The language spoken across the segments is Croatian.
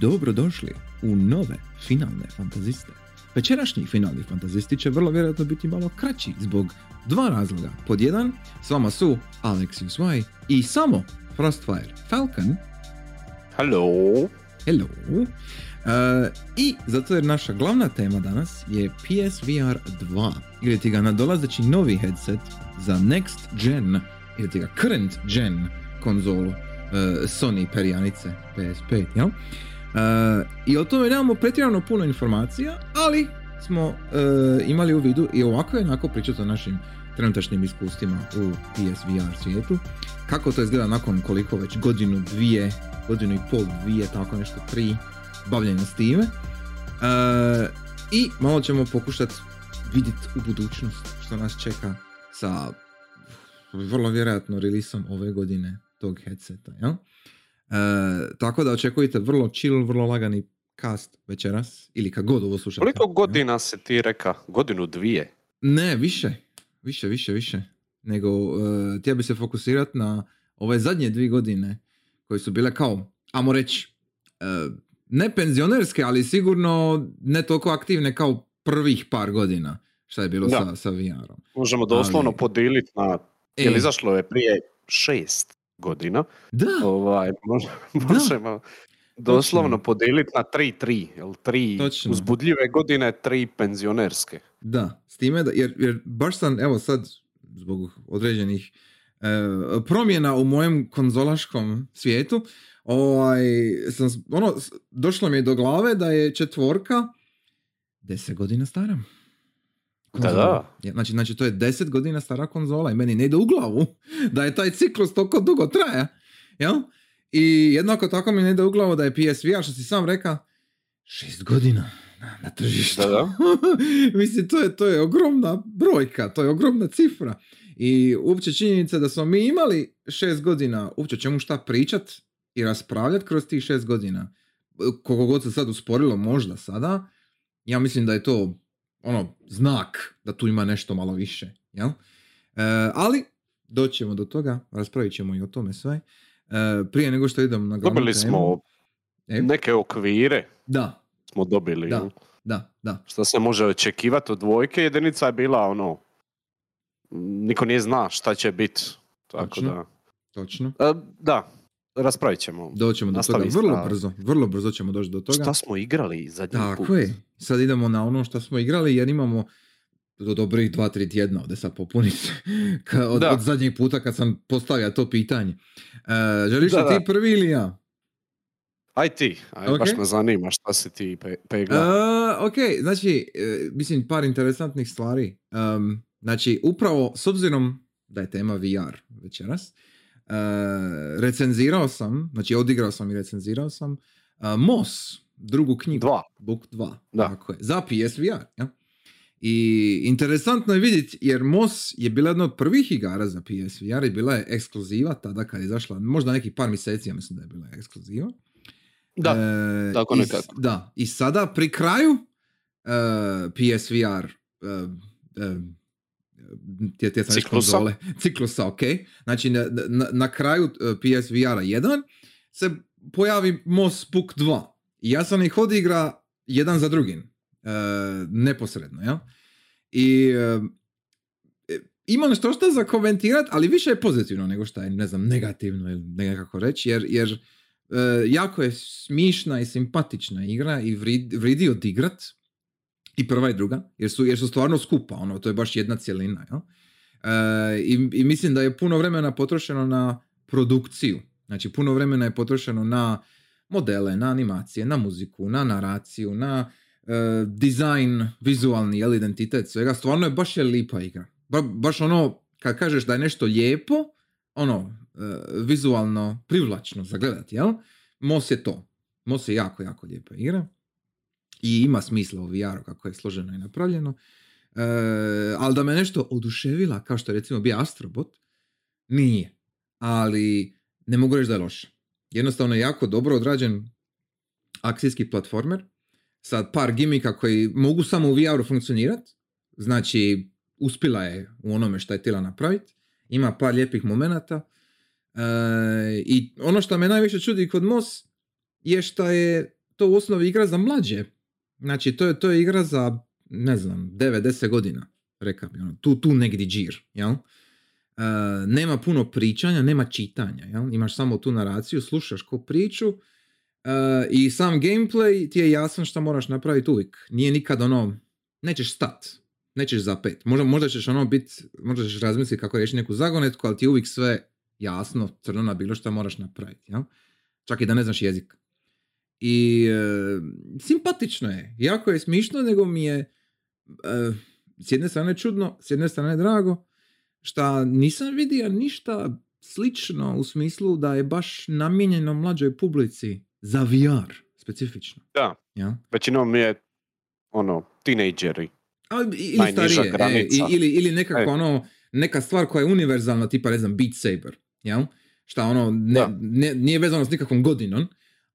Dobrodošli u nove finalne fantaziste. Večerašnji finalni fantazisti će vrlo vjerojatno biti malo kraći zbog dva razloga. Pod jedan, s vama su Alexius Y i samo Frostfire Falcon. Hello. Hello. Uh, I zato jer naša glavna tema danas je PSVR 2. Ili ti ga nadolazeći novi headset za next gen, ili ti ga current gen konzolu uh, Sony perjanice PS5, jel? Uh, I o tome nemamo pretjerano puno informacija, ali smo uh, imali u vidu i ovako je onako pričati o našim trenutačnim iskustvima u PSVR svijetu. Kako to izgleda nakon koliko već godinu, dvije, godinu i pol, dvije, tako nešto, tri bavljenja s time. Uh, I malo ćemo pokušati vidjeti u budućnost što nas čeka sa vrlo vjerojatno releasom ove godine tog headseta. Jel? Uh, tako da očekujte vrlo chill, vrlo lagani cast večeras ili kad god ovo slušate. Koliko godina se ti reka? Godinu dvije? Ne, više. Više, više, više. Nego uh, htio bi se fokusirati na ove zadnje dvije godine koje su bile kao, amo reći, uh, ne penzionerske, ali sigurno ne toliko aktivne kao prvih par godina šta je bilo Da. sa, sa VR-om. Možemo doslovno Ali- podijeliti na... E. Jel izašlo je prije šest godina? Da, Ovaj, mož- možemo doslovno podijeliti na tri, tri. Jel, tri Točno. uzbudljive godine, tri penzionerske. da. S time da, jer, jer baš sam, evo sad, zbog određenih e, promjena u mojem konzolaškom svijetu, ovaj, sam, ono, došlo mi je do glave da je četvorka 10 godina stara. Da, da. Znači, znači, to je 10 godina stara konzola i meni ne ide u glavu da je taj ciklus toliko dugo traja. Jel? I jednako tako mi ne ide u glavu da je PSVR, što si sam reka, 6 godina na, tržištu. Da, da. Mislim, to je, to je ogromna brojka, to je ogromna cifra. I uopće činjenica da smo mi imali 6 godina, uopće čemu šta pričat i raspravljat kroz tih 6 godina. Koliko god se sad usporilo možda sada, ja mislim da je to ono, znak da tu ima nešto malo više, jel? E, ali, doćemo do toga, raspravit ćemo i o tome sve. E, prije nego što idem na glavnu Dobili temu- smo E, neke okvire, Da, smo dobili. Da. da, da. Što se može očekivati od dvojke, jedinica je bila ono... Niko nije zna šta će biti. Tako Točno. da... Točno. E, da, raspravit ćemo. Doćemo do toga vrlo brzo, vrlo brzo ćemo doći do toga. Šta smo igrali zadnji Tako put? je. Sad idemo na ono što smo igrali jer imamo do dobrih dva, tri tjedna ovdje sad popuniti od, od zadnjeg puta kad sam postavio to pitanje. E, želiš Da, li ti da. prvi ili ja? Aj ti, aj, baš me zanima šta si ti pe- pegla. E, ok, znači, e, mislim par interesantnih stvari. Em, znači, upravo s obzirom da je tema VR večeras, recenzirao sam, znači odigrao sam i recenzirao sam e, MOS, drugu knjigu. Dva. Book 2. Da. Tako je. Za PSVR. Ja? I interesantno je vidjeti, jer MOS je bila jedna od prvih igara za PSVR i bila je ekskluziva tada kad je izašla, možda nekih par mjeseci, ja mislim da je bila ekskluziva. Da, E, tako i nekako. da, i sada pri kraju e, PSVR e, e, sam Ciklusa. konzole. Ciklusa, ok. Znači, na, na, na kraju e, PSVR-a 1 se pojavi MOS Book 2. I ja sam ih odigra jedan za drugim. E, neposredno, ja? I e, e, imam što šta za komentirat, ali više je pozitivno nego što je, ne znam, negativno ili nekako reći, jer, jer e, jako je smišna i simpatična igra i vridi, vridi odigrat i prva i druga, jer su, jer su stvarno skupa, ono, to je baš jedna cjelina, jel? E, i, I mislim da je puno vremena potrošeno na produkciju, znači puno vremena je potrošeno na modele, na animacije, na muziku, na naraciju, na e, dizajn, vizualni, jel, identitet svega, stvarno je baš je lipa igra. Ba, baš ono, kad kažeš da je nešto lijepo, ono, e, vizualno privlačno za gledati, jel? MOS je to. MOS je jako, jako lijepa igra. I ima smisla u VR-u kako je složeno i napravljeno. E, ali da me nešto oduševila, kao što je recimo bio Astrobot, nije. Ali ne mogu reći da je loše. Jednostavno je jako dobro odrađen akcijski platformer sa par gimika koji mogu samo u VR-u funkcionirati. Znači, uspjela je u onome što je htjela napraviti. Ima par lijepih momenata. E, I ono što me najviše čudi kod MOS je što je to u osnovi igra za mlađe. Znači, to je, to je igra za, ne znam, 9-10 godina, rekao bi, ono, tu, tu negdje džir, jel? Uh, nema puno pričanja, nema čitanja, jel? Imaš samo tu naraciju, slušaš ko priču uh, i sam gameplay ti je jasan što moraš napraviti uvijek. Nije nikad ono, nećeš stat, nećeš zapet. Možda, možda ćeš ono bit, možda ćeš razmisliti kako riješiti neku zagonetku, ali ti je uvijek sve jasno, crno na bilo što moraš napraviti, jel? Čak i da ne znaš jezik. I e, simpatično je, jako je smišno, nego mi je e, s jedne strane čudno, s jedne strane drago, šta nisam vidio ništa slično u smislu da je baš namijenjeno mlađoj publici za VR specifično. Da, Ja? većinom je ono, tinejdžeri. Ili starije, e, ili, ili nekako E. ono, neka stvar koja je univerzalna, tipa ne znam, Beat Saber, jel? Šta ono, ne, ne- nije vezano s nikakvom godinom,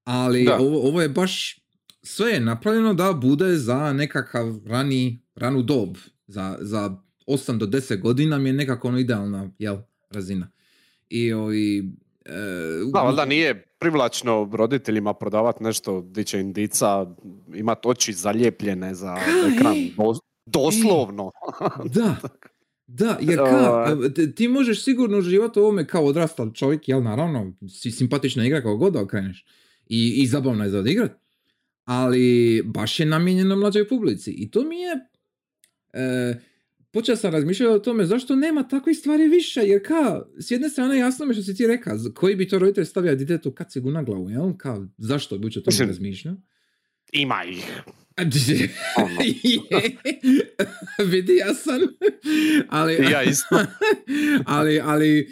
ali Da. ovo, ovo je baš, sve je napravljeno da bude za nekakav rani, ranu dob, za, za 8 do 10 godina mi je nekako ono idealna, jel, razina. I ovi, e, Da, valjda nije privlačno roditeljima prodavati nešto di će im dica imat oči zalijepljene za ekran. doslovno. Da, da, jer ka, Ovaj. t- ti možeš sigurno uživati u ovome kao odrastal čovjek, jel naravno, si simpatična igra kako god da okreneš i, i zabavna je za odigrat, ali baš je namijenjeno mlađoj publici i to mi je, e, počeo sam razmišljati o tome zašto nema takvih stvari više, jer ka, s jedne strane jasno mi što si ti reka, koji bi to roditelj stavio ditetu kacigu na glavu, jel, kao, zašto bi uopće o tome razmišljao? Ima ih. Vidi ja sam, ali, ja isto. ali, ali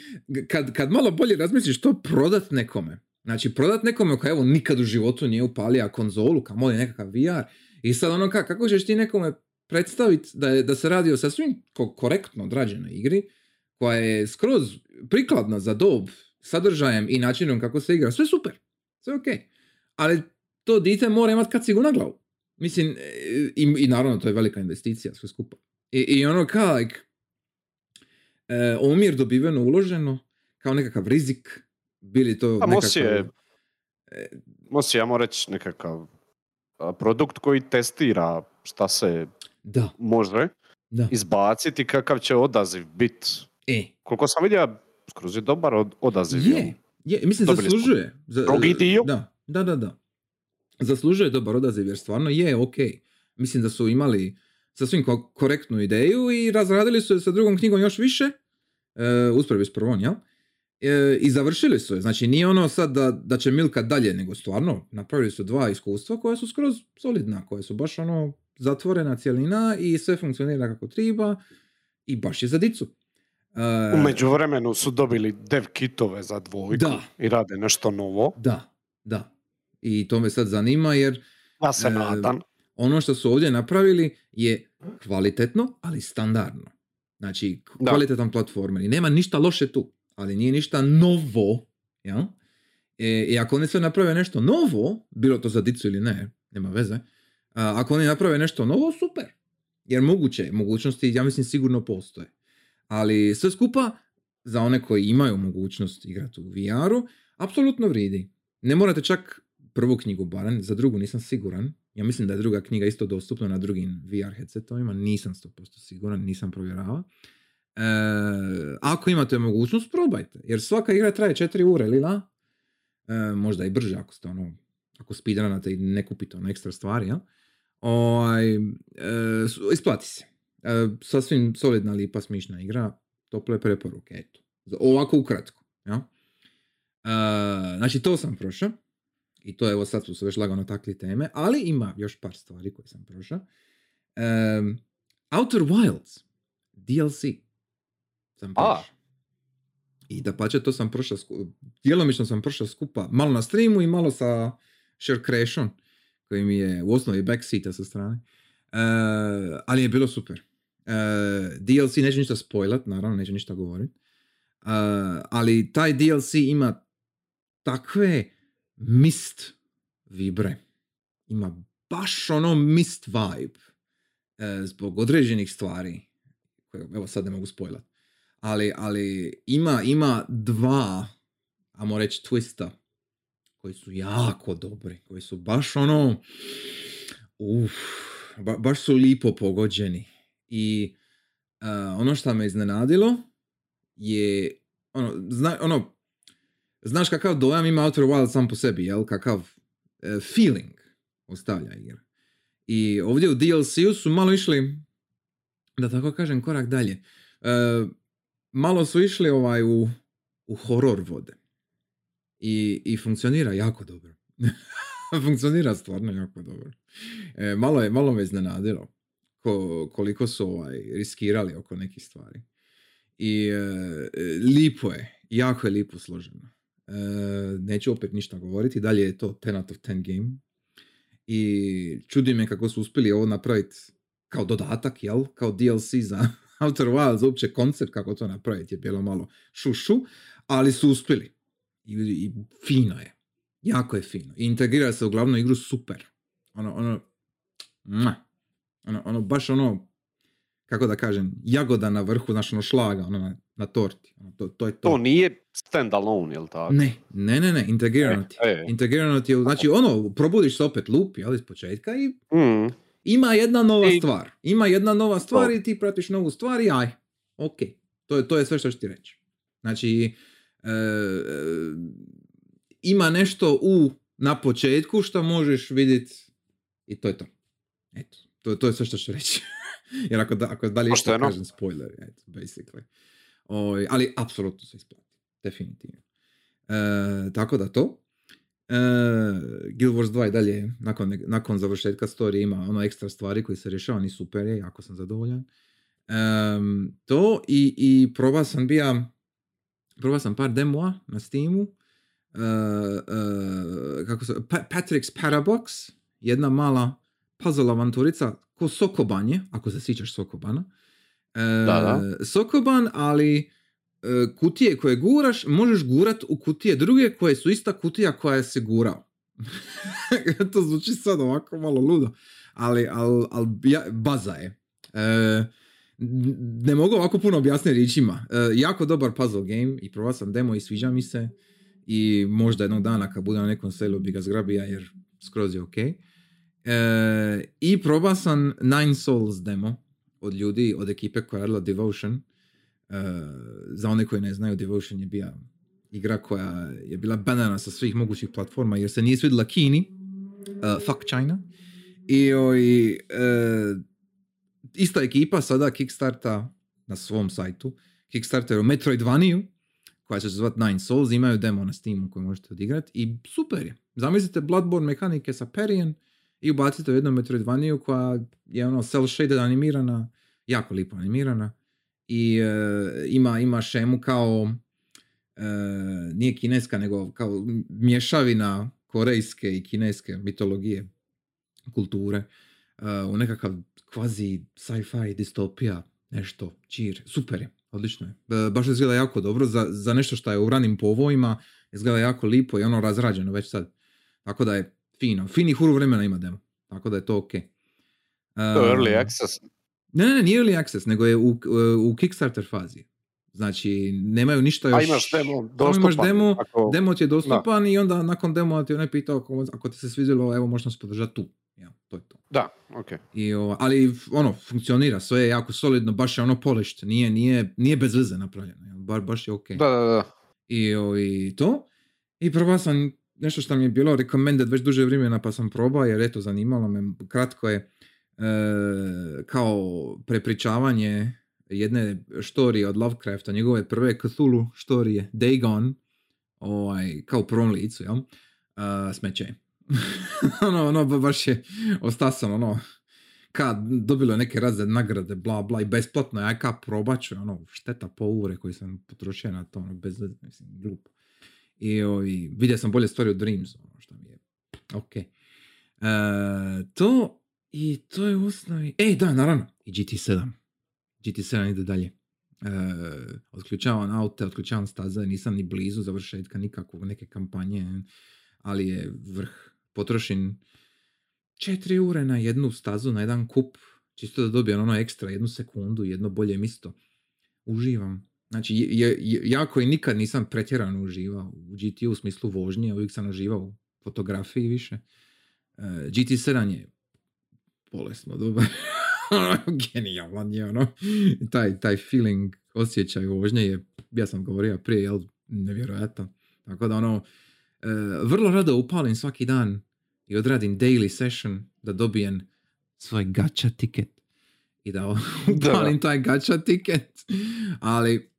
kad, kad malo bolje razmisliš to prodat nekome, znači prodat nekome koji evo nikad u životu nije upalio konzolu, kamoli nekakav VR, i sad ono ka, kako ćeš ti nekome predstaviti da, je, da se radi o sasvim ko- korektno odrađenoj igri, koja je skroz prikladna za dob, sadržajem i načinom kako se igra, sve super, sve ok. Ali to dite mora imati kacigu na glavu. Mislim, e, i, i naravno to je velika investicija sve skupa. I, i ono kao, like, e, omjer dobiveno uloženo, kao nekakav rizik, bili to A Mosi je, nekako... Mosi, ja moram reći nekakav produkt koji testira šta se Da, može da. izbaciti, kakav će odaziv biti. E, Koliko sam vidio, skroz je dobar od- odaziv. je, je, mislim Dobili zaslužuje. Za- drugi dio. Da, da, da, da. Zaslužuje dobar odaziv jer stvarno je ok. Mislim da su imali sasvim ko- korektnu ideju i razradili su je sa drugom knjigom još više, e, uspravi s prvom, jel? E, I završili su je. Znači nije ono sad da, da će Milka dalje, nego stvarno napravili su dva iskustva koja su skroz solidna, koja su baš ono zatvorena cjelina i sve funkcionira kako treba i baš je za dicu. E, U međuvremenu su dobili dev kitove za dvojku Da. i rade nešto novo. Da, da. I to me sad zanima jer Ja se E, nadam. ono što su ovdje napravili je kvalitetno, ali standardno. Znači, kvalitetan platformer. I nema ništa loše tu, ali nije ništa novo. Ja? E, I ako oni sve naprave nešto novo, bilo to za dicu ili ne, nema veze, a, ako oni naprave nešto novo, super. Jer moguće, mogućnosti, ja mislim, sigurno postoje. Ali sve skupa, za one koji imaju mogućnost igrati u VR-u, apsolutno vridi. Ne morate čak prvu knjigu barem, za drugu nisam siguran. Ja mislim da je druga knjiga isto dostupna na drugim VR headsetovima, nisam 100% siguran, nisam provjeravao. E, ako imate mogućnost, probajte, jer svaka igra traje 4 ure ili la? E, možda i brže ako ste ono, ako speedrunate i ne kupite ono ekstra stvari, ja? Ovaj, e, isplati se. E, sasvim solidna, lipa, smišna igra, tople preporuke, eto. Ovako ukratko, ja? E, znači, to sam prošao. I to evo sad su se već lagano takli teme, ali ima još par stvari koje sam prošao. Um, Outer Wilds, DLC. Sam A. prošao. I da pače, to sam prošao, sku- djelomično sam prošao skupa, malo na streamu i malo sa Share Crashom, koji mi je u osnovi backseata sa strane. E, ali je bilo super. E, DLC neću ništa spoilat, naravno, neću ništa govorit. E, ali taj DLC ima takve mist vibre. Ima baš ono mist vibe. Zbog određenih stvari. Koje, evo sad ne mogu spojlat. Ali, ali ima, ima dva, ajmo reći, twista koji su jako dobri, koji su baš ono, uf, ba, baš su lipo pogođeni. I uh, ono što me iznenadilo je, ono, zna, ono, znaš kakav dojam ima Outer Wild sam po sebi, jel? Kakav uh, feeling ostavlja igra. I ovdje u DLC-u su malo išli, da tako kažem, korak dalje. Uh, malo su išli ovaj u, u horor vode. I, I funkcionira jako dobro. funkcionira stvarno jako dobro. E, malo, je, malo me iznenadilo ko, koliko su ovaj, riskirali oko nekih stvari. I e, lipo je, jako je lipo složeno. E, neću opet ništa govoriti, dalje je to 10 out of 10 game. I čudi me kako su uspjeli ovo napraviti kao dodatak, jel? Kao DLC za Outer Wilds, uopće koncept kako to napraviti je bilo malo šušu, ali su uspjeli. I, i fino je. Jako je fino. I integrira se u glavnu igru super. Ono, ono, ono, ono, baš ono, kako da kažem, jagoda na vrhu, znaš, ono šlaga, ono, na, na torti. Ono, to, to, je to. To nije stand-alone, jel tako? Ne, ne, ne, ne, integrirano ti. E, e. Integrirano ti je, znači, ono, probudiš se opet lup, jel, iz početka i Mm, ima jedna nova I- stvar. Ima jedna nova stvar i ti pratiš novu stvar i aj, ok. To je, to je sve što ću ti reći. Znači, e, e, ima nešto u na početku što možeš vidjeti i to je to. Eto, to, to je sve što ću reći. Jer ako, da, ako dalje što kažem spoiler, eto, basically. Oj, ali apsolutno se isplati. Definitivno. E, tako da to. E, Guild Wars 2 i dalje, nakon, nakon završetka storije ima ono ekstra stvari koji se rješava, ni super je, jako sam zadovoljan. Em, to i, i probao sam bija, probao sam par demoa na Steamu, e, e, kako se, pa, Patrick's Parabox, jedna mala puzzle avanturica, ko Sokobanje, ako se sjećaš Sokobana. E, Da, Sokoban, ali kutije koje guraš, možeš gurat u kutije druge koje su ista kutija koja se gurao. to zvuči sad ovako malo ludo, ali al, al, ja, baza je. E, ne mogu ovako puno objasniti riječima. E, jako dobar puzzle game i probao sam demo i sviđa mi se i možda jednog dana kad budem na nekom selu bi ga zgrabija jer skroz je ok. E, I probao sam Nine Souls demo od ljudi, od ekipe koja je radila Devotion. E, za one koji ne znaju, Devotion je bila igra koja je bila banana sa svih mogućih platforma jer se nije svidjela Kini, uh, fuck China. I oj, e, ista ekipa sada kickstarta na svom sajtu, kickstarteru Metroidvaniju, koja će se zvati Nine Souls, imaju demo na Steamu koju možete odigrati i super je. Zamislite Bloodborne mehanike sa Perijan i ubacite u jednu Metroidvaniju koja je ono cel-shaded animirana, jako lipo animirana i e, ima, ima šemu kao e, nije kineska nego kao mješavina korejske i kineske mitologije kulture e, u nekakav kvazi sci-fi distopija nešto čir, super je odlično je, E, baš izgleda jako dobro za, za nešto što je u ranim povojima izgleda jako lipo i ono razrađeno već sad. Tako da je fino, fini huru vremena ima demo tako da je to ok to je early Um, access. Ne, ne, ne, nije early access, nego je u, u Kickstarter fazi. Znači, nemaju ništa još... A imaš demo dostupan. imaš demo, ako- demo ti je dostupan i onda nakon demo ti onaj pitao ako, ako ti se svidjelo, evo možeš nas podržati tu. Ja, to je to. Da, ok. I, o, ali ono, funkcionira, sve je jako solidno, baš je ono polished, nije, nije, nije bez veze napravljeno, bar, baš je ok. Da, da, da. I, o, I to. I probao sam nešto što mi je bilo recommended već duže vremena pa sam probao jer eto zanimalo me. Kratko je kao prepričavanje jedne štorije od Lovecrafta, njegove prve Cthulhu štorije, Dagon, ovaj, kao u prvom licu, jel? Uh, smeće. ono, ono, ba- baš je, ostao sam, ono, kad dobilo neke razne nagrade, bla, bla, i besplatno, ja kad probat ću, ono, šteta po ure koji sam potrošio na to, ono, bez mislim, glupo. I, o, i vidio sam bolje stvari od Dreams, ono, što mi je, ok. E, to, i to je u osnovi, ej, da, naravno, i GT7. GT7 ide dalje. E, otključavam aute, otključavam staze, nisam ni blizu završetka nikakvog neke kampanje, ali je vrh. Potrošim četiri ure na jednu stazu, na jedan kup, čisto da dobijem ono ekstra, jednu sekundu, jedno bolje misto. Uživam. Znači, je, je, ja koji nikad nisam pretjerano uživao u GT u smislu vožnje, uvijek sam uživao u fotografiji više. Uh, GT7 je bolesno dobar. Genijalan je ono. Taj, taj feeling, osjećaj vožnje je, ja sam govorio prije, jel, nevjerojatan. Tako da ono, uh, vrlo rado upalim svaki dan i odradim daily session da dobijem svoj gacha tiket i da upalim taj gacha tiket. Ali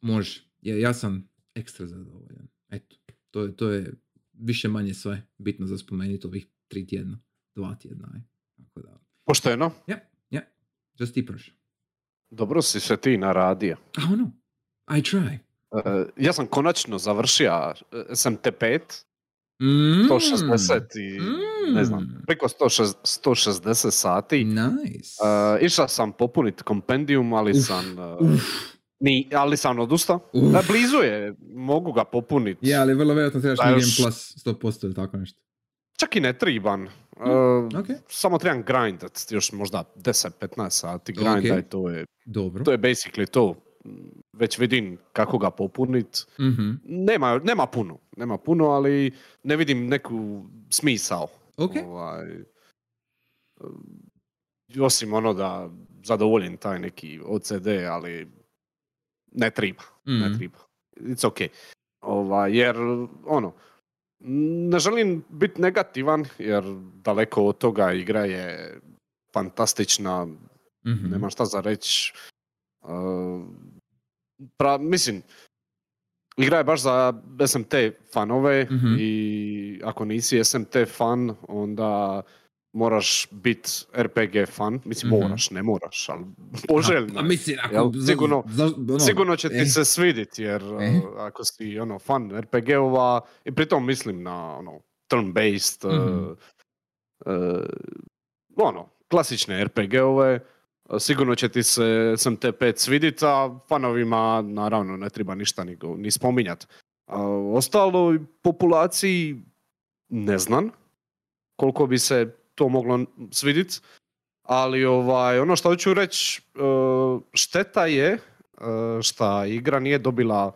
može. Ja, ja sam ekstra zadovoljan. Eto, to je, to je više manje sve bitno za spomenuti ovih tri tjedna, dva tjedna. Je. Pošteno? Ja, ja. Just ti prošao. Dobro si se ti naradio. A ono, I try. Uh, ja sam konačno završio SMT5 Mm. 160 i ne znam, Mm. preko 160, 160 sati. Nice. Uh, išao sam popuniti kompendium, ali Uf, sam... uh, Uf. ni, ali sam odustao. Da, blizu je, mogu ga popuniti. Je, ali vrlo vjerojatno trebaš još- Plus 100% ili tako nešto. Čak i ne triban. Uh, ok. Samo trebam grindat, još možda 10-15 sati Ok. grinda i to je, Dobro. to je basically to. Već vidim kako ga popunit. Mhm. Nema, nema puno, nema puno, ali ne vidim neku smisao. Ok. Ovaj, e, osim ono da zadovoljim taj neki OCD, ali ne triba, ne Mhm. triba. It's ok. Ovaj, jer, ono, ne želim biti negativan, jer daleko od toga igra je fantastična, Mhm. nema šta za reći. Uh, pra, mislim, igra je baš za SMT fanove Mhm. i ako nisi SMT fan, onda moraš biti RPG fan. Mislim, Mhm. moraš, ne moraš, ali poželjno. A je. mislim, ako... Jel, za- sigurno- za- ono, Sigurno će ti eh, se svidit, jer Eh. uh, ako si ono, fan RPG-ova, i pritom mislim na ono, turn-based, uh, Mhm. uh, ono, klasične RPG-ove, uh, sigurno će ti se SMT5 svidit, a fanovima naravno ne treba ništa ni, ni spominjat. A ostaloj populaciji ne znam koliko bi se to moglo svidit, ali ovaj, ono što hoću reći, uh, šteta je uh, šta igra nije dobila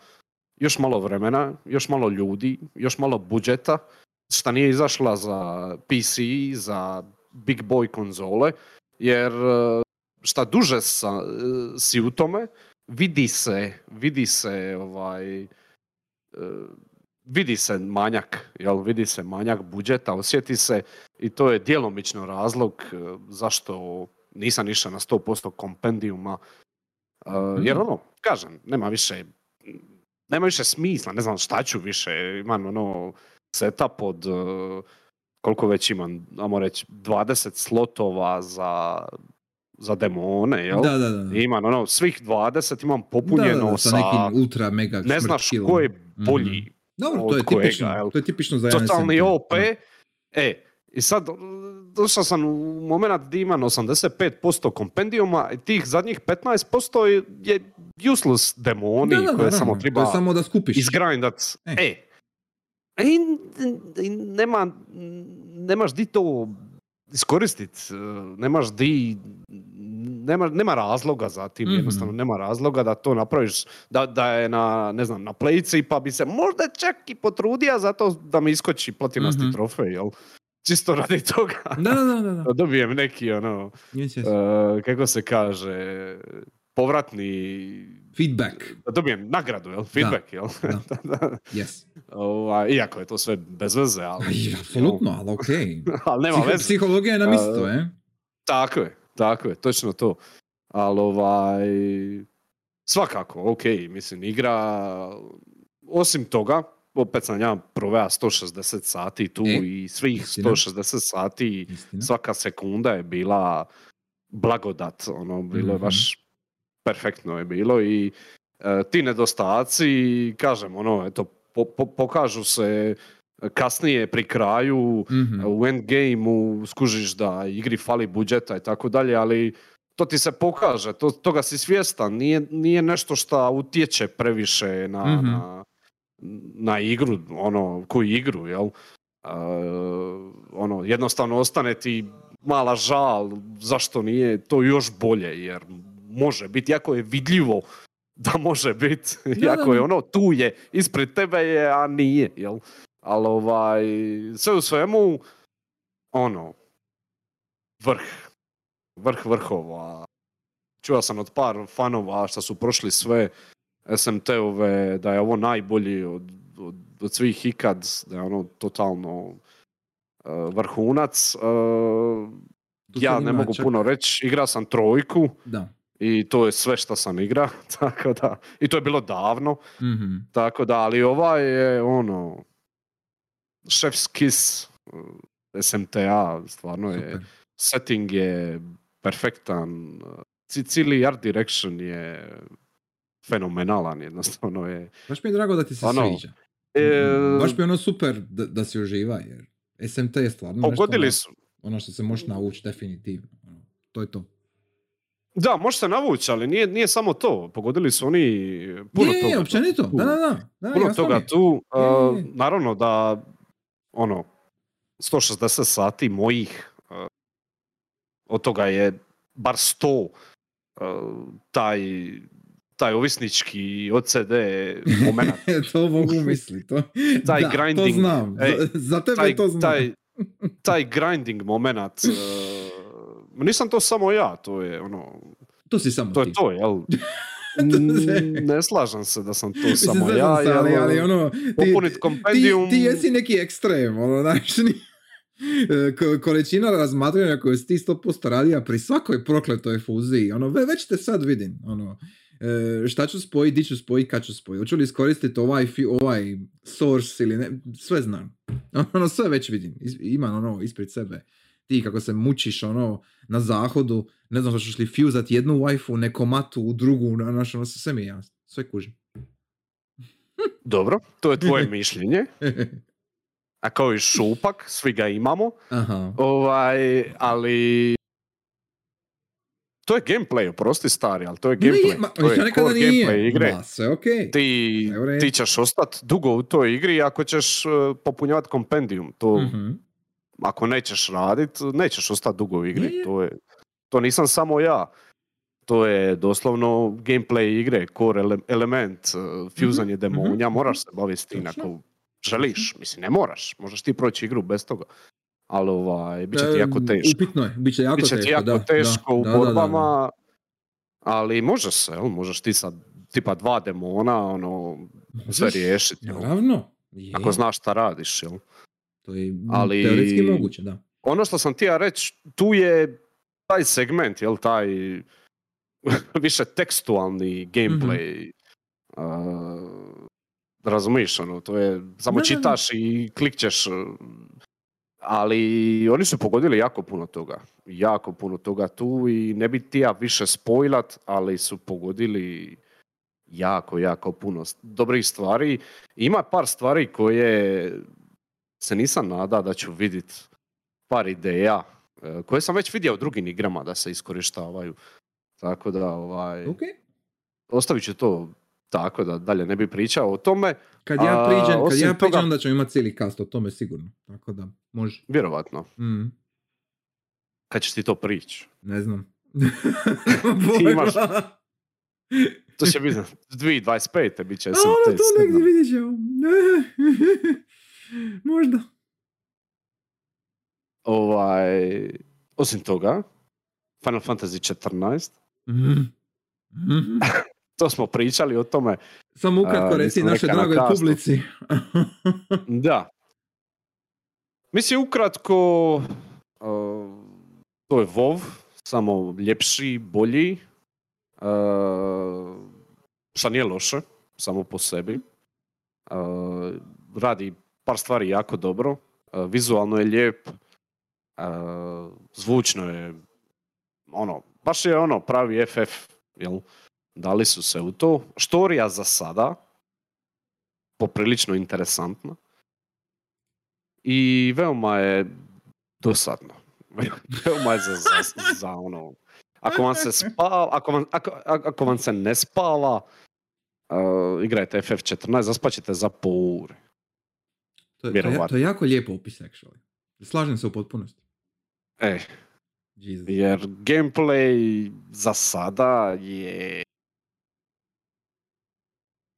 još malo vremena, još malo ljudi, još malo budžeta, šta nije izašla za PC, za big boy konzole, jer uh, šta duže sa, si u tome, vidi se, vidi se ovaj, vidi se manjak, jel, vidi se manjak budžeta, osjeti se i to je djelomično razlog uh, zašto nisam išao na 100% kompendijuma, uh, jer ono, kažem, nema više nema više smisla, ne znam šta ću više, imam ono setup od uh, koliko već imam, ajmo reći 20 slotova za, za demone, jel? Da, da, da. I imam ono, svih 20 imam Da, popunjeno da, da, sa sa, nekim ultra mega ne znaš ko je bolji, Mhm. Dobro, to je kojega, tipično, jel? to je tipično za totalni. OP, e, i sad došao sam u moment gdje imam 85% kompendijuma i tih zadnjih 15% je, useless demoni Da, da, koje naravno, samo to treba je samo da skupiš. izgrindat. E. E. E, i- i nema, nemaš di to iskoristit, e, nemaš di, nema, nema razloga za tim, Mhm. jednostavno nema razloga da to napraviš, da, da je na, ne znam, na plejici pa bi se možda čak i potrudio zato da mi iskoči platinasti Mhm. trofej, jel? Čisto radi toga. Da, da, da, da, dobijem neki, ono, Yes, yes. e, kako se kaže, povratni Feedback. da dobijem nagradu, jel? Feedback, jel? da. Da. Yes. Ovaj, iako je to sve bez veze, ali... Aj, apsolutno, ali okej. ali nema Psiho- veze. Psihologija je na mjesto, A, e? Tako je, tako je, točno to. Ali ovaj... Svakako, ok, mislim, igra... Osim toga, opet sam ja proveo 160 sati tu E, i svih istina. 160 sati, Istina. svaka sekunda je bila blagodat, ono, bilo je Mhm. baš perfektno je bilo i e, ti nedostaci, kažem, ono, eto, po- po- pokažu se kasnije pri kraju, Mhm. u endgameu skužiš da igri fali budžeta i tako dalje, ali to ti se pokaže, to, toga si svjestan, nije, nije nešto što utječe previše na, Mhm. na, na igru, ono, koju igru, jel? E, ono, jednostavno ostane ti mala žal zašto nije to još bolje, jer može biti, jako je vidljivo da može biti, da, je ono tu je, ispred tebe je, a nije, jel? Ali ovaj, sve u svemu, ono, vrh, vrh vrhova. Čuo sam od par fanova što su prošli sve SMT-ove, da je ovo najbolji od, od, od svih ikad, da je ono totalno eh, vrhunac. Tu ja ne mogu čak- puno reći, igra sam trojku Da. I to je sve što sam igra, tako da, i to je bilo davno, Mhm. tako da, ali ovaj je ono, chef's kiss eh, SMTA, stvarno je, Super. setting je perfektan, ci- cijeli art direction je fenomenalan, jednostavno je. Baš mi je drago da ti se Ono, sviđa. E, Baš mi je ono super da, da si uživa, jer SMT je stvarno nešto ono, su, ono što se možeš navući definitivno. Ono, to je to. Da, može se navući, ali nije, nije samo to, pogodili su oni puno je, toga. je, općenito, tu. da, da, da. da puno mi toga je. tu. Uh, je. naravno da, ono, 160 sati mojih, uh, od toga je bar 100 uh, taj, taj ovisnički OCD moment. to mogu misliti. To, Taj da, to grinding, znam. ej, za, za tebe taj, to znam. taj, taj grinding moment, uh, nisam to samo ja, to je ono, to si samo to ti. je to, jel? To Mm, ne slažem se da sam to Mislim, samo ja, se, ali, jel, ali ono, ti, popunit ti, kompendium- ti jesi neki ekstrem, ono, znaš, ni- e, ko- količina razmatranja koju si ti 100% radija pri svakoj prokletoj fuziji, ono, ve- već te sad vidim, ono, e, šta ću spojiti, di ću spojiti, kad ću spojiti, hoću li iskoristiti ovaj, ovaj source ili ne, sve znam, ono, sve već vidim, Is- imam ono ispred sebe, ti kako se mučiš, ono, na zahodu, ne znam, hoćeš li fuzat jednu Wi-Fi, neko matu u drugu, znaš, ono, sve mi je jasno, sve kužim. Dobro, to je tvoje mišljenje. A kao i šupak, svi ga imamo. Aha. Ovaj, ali... To je gameplay, oprosti stari, ali to je Nije, gameplay. ma, to je core nije. gameplay igre. Ma, sve okej. Ti, ti ćeš ostati dugo u toj igri ako ćeš uh, popunjavati kompendium. To, Mhm. Ako nećeš radit, nećeš ostati dugo u igri. To, je, to nisam samo ja. To je doslovno gameplay igre, core ele- element, uh, fuzanje Mhm, demonja, mhm, moraš se baviti s tim ako želiš. Mislim, ne moraš, možeš ti proći igru bez toga. Ali ovaj, bit će ti jako teško. Upitno je, bit će jako Bit će teško. ti jako da, teško da, u da, da, da, da. borbama, ali može se, jel? možeš ti sad tipa dva demona, ono, sve riješiti. Naravno. Je, Ako znaš šta radiš, jel? To je Ali- teoretski moguće, da. ono što sam ti ja reći, tu je taj segment, jel, taj više tekstualni gameplay. uh, razumiješ, ono, to je, samo Da, da, da. čitaš i klikćeš, uh, ali oni su pogodili jako puno toga, jako puno toga tu i ne bi ti ja više spojlat, ali su pogodili jako, jako puno dobrih stvari. Ima par stvari koje se nisam nada da ću vidjeti par ideja e, koje sam već vidio u drugim igrama da se iskorištavaju. Tako da, ovaj, Ok. ostavit ću to tako da dalje ne bi pričao o tome. Kad ja A, priđem, kad ja priđem, toga- onda ćemo imati cijeli cast o tome sigurno. Tako da, može. Vjerovatno. Mm, Kad ćeš ti to prići? ne znam. Ti imaš- To će biti 2025. bit će A ono to negdje vidjet ćemo. Možda. Ovaj, osim toga, Final Fantasy 14. Mhm. Mhm. To smo pričali o tome. Samo ukratko reci našoj na dragoj castu. publici. Da. Mislim, ukratko, uh, to je WoW, samo ljepši, bolji, uh, šta nije loše, samo po sebi. Uh, radi par stvari jako dobro, uh, vizualno je lijep, uh, zvučno je, ono, baš je ono pravi FF, jel? Dali su se u to. Štorija za sada, poprilično interesantna. I veoma je dosadno. veoma je za, za, za ono... Ako vam se spava, ako vam, ako, ako vam se ne spava, uh, igrajte FF14, zaspaćete za pol. To, je- to, je, Vjerovatno. to je jako lijep opis, actually. Slažem se u potpunosti. E, Jesus. jer gameplay za sada je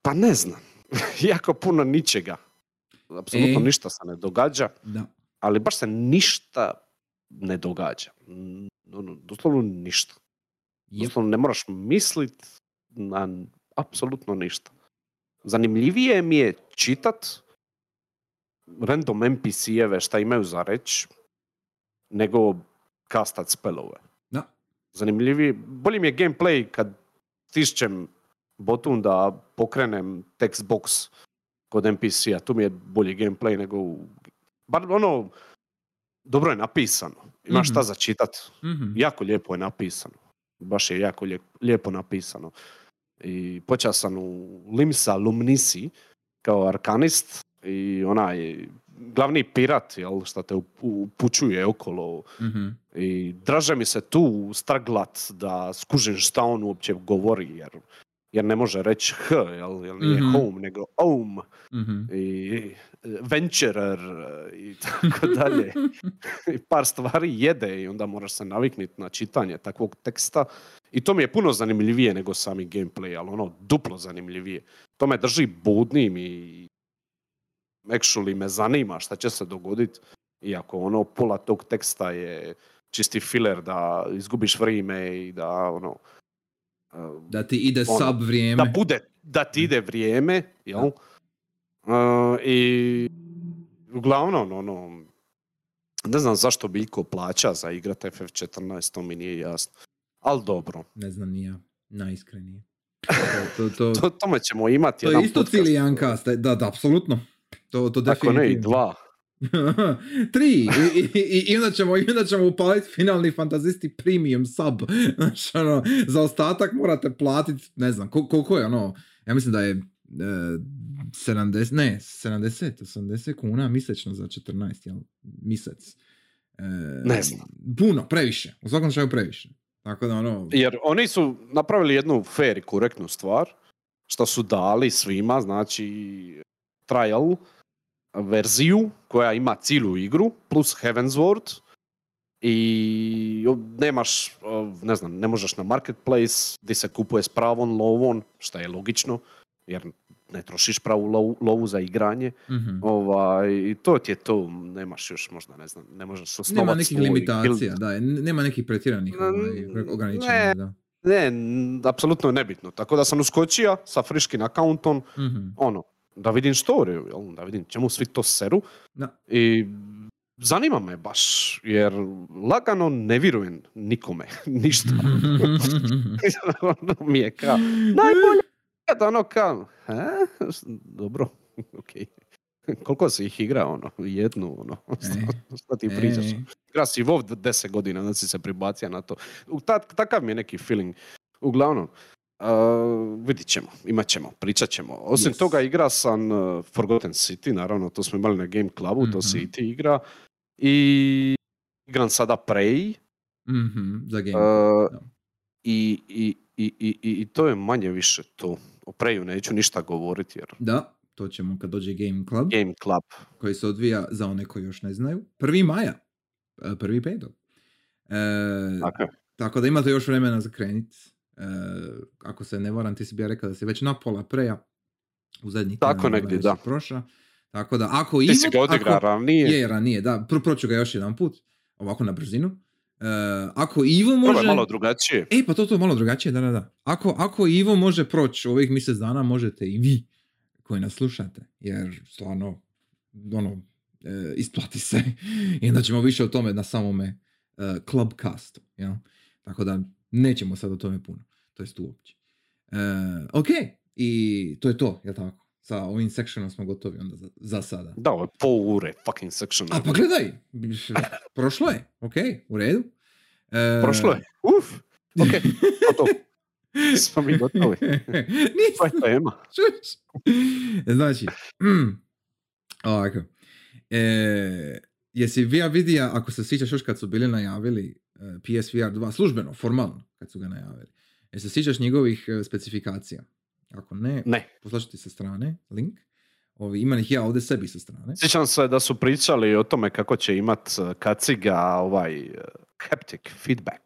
Pa ne znam. jako puno ničega. Apsolutno E. ništa se ne događa, Da. ali baš se ništa ne događa. Doslovno ništa. Jep. Doslovno ne moraš mislit na apsolutno ništa. Zanimljivije mi je čitat random NPC-eve šta imaju za reć, nego kastat spelove. Da. Zanimljivije, bolji mi je gameplay kad stišćem botun da pokrenem text box kod NPC-a. Tu mi je bolji gameplay nego u... Bar ono, dobro je napisano. Imaš šta Mhm. za čitat. Mhm. Jako lijepo je napisano. Baš je jako lijep- lijepo napisano. I počeo sam u Limsa Lumnisi kao arkanist i onaj glavni pirat, jel, šta te up- upućuje okolo Mhm. i draže mi se tu straglat da skužim šta on uopće govori, jer, jer ne može reći h, jel, jer nije Mhm. home, nego home Mhm. i venturer i tako dalje. I par stvari jede i onda moraš se navikniti na čitanje takvog teksta. I to mi je puno zanimljivije nego sami gameplay, ali ono duplo zanimljivije. To me drži budnim i actually me zanima šta će se dogoditi. Iako ono pola tog teksta je čisti filler da izgubiš vrijeme i da ono e, Da ti ide Ono, sub vrijeme. da bude, da ti ide vrijeme, jel? Uh, I uglavnom, ono, ne znam zašto bi iko plaća za igrat FF14, to mi nije jasno. Ali dobro, Ne znam ni ja. Najiskrenije. To, to, to, to, tome ćemo imati to jedan je isto podcast. cast. Da, da, apsolutno. To, to Ako ne i dva. Tri. I, i, i, i onda ćemo, i onda ćemo upaliti finalni fantazisti premium sub. Znači, ono, za ostatak morate platiti, ne znam, kol- koliko je ono, ja mislim da je e, 70, ne, 70, 80 kuna mjesečno za 14, jel? Mjesec. E, Ne znam. Puno, previše. U svakom slučaju previše. Tako da ono... Jer oni su napravili jednu fair i korektnu stvar, što su dali svima, znači trial verziju koja ima cijelu igru, plus Heavensward, i nemaš, ne znam, ne možeš na marketplace gdje se kupuje s pravom lovom, što je logično, jer ne trošiš pravu lovu, lovu za igranje. Ovaj, I to ti je to, nemaš još možda, ne znam, ne možeš osnovati Nema nekih limitacija, da, nema nekih pretjeranih ovaj, ograničenja, ne. da. Ne, apsolutno je nebitno. Tako da sam uskočio sa friškim akauntom, Mhm. ono, da vidim storiju, jel, da vidim čemu svi to seru. Da. I zanima me baš, jer lagano ne vjerujem nikome, ništa. ono mi je kao, najbolje, da ono kao, "Ha? dobro, okej. Koliko si ih igrao, ono, jednu, ono, šta ti pričaš? E, Igra si WoW 10 godina, onda si se pribacio na to. U, ta, takav mi je neki feeling. Uglavnom, uh, vidit ćemo, imat ćemo, pričat ćemo. Osim Yes. toga igra sam uh, Forgotten City, naravno, to smo imali na Game Clubu, to si Mhm. i ti igra. I igram sada Prey. mhm, za game. uh, da. i, i, i, i, to je manje više to. O Preju neću ništa govoriti jer Da, to ćemo kad dođe Game Club, Game Club. koji se odvija za one koji još ne znaju. 1. maja, e, prvi petog. E, Tako tako da imate još vremena za krenit. E, ako se ne varam, ti si bi ja rekao da si već na pola preja u zadnjih Tako negdje, da. si Prošla. Tako da, ako Ti si Ivo- ga odigra ako- ranije. Je, ranije, da. Pro, proću ga još jedan put, ovako na brzinu. E, ako Ivo može... Probaj malo drugačije. E, pa to to je malo drugačije, da, da, da. Ako, ako Ivo može proći ovih mjesec dana, možete i vi koji nas slušate, jer stvarno, ono, e, isplati se. I onda ćemo više o tome na samome e, Clubcastu, jel? Tako da nećemo sad o tome puno, to jest uopće. E, ok, i to je to, jel tako? Sa ovim sectionom smo gotovi onda za, za sada. Da, ovo je pol ure fucking section. A pa gledaj, prošlo je, ok, u redu. E, Prošlo je. Uf, ok, to to. Smo mi gotovi. Nisam, je tema. čuš. Znači, mm, ovako. E, jesi vi ja vidio, ako se sjećaš još kad su bili najavili e, PSVR 2, službeno, formalno, kad su ga najavili. Jesi se sjećaš njegovih e, specifikacija? Ako ne, Ne. ti sa strane link. Ovi, imam ih ja ovdje sebi sa strane. Sjećam se da su pričali o tome kako će imat uh, kaciga ovaj uh, haptic feedback.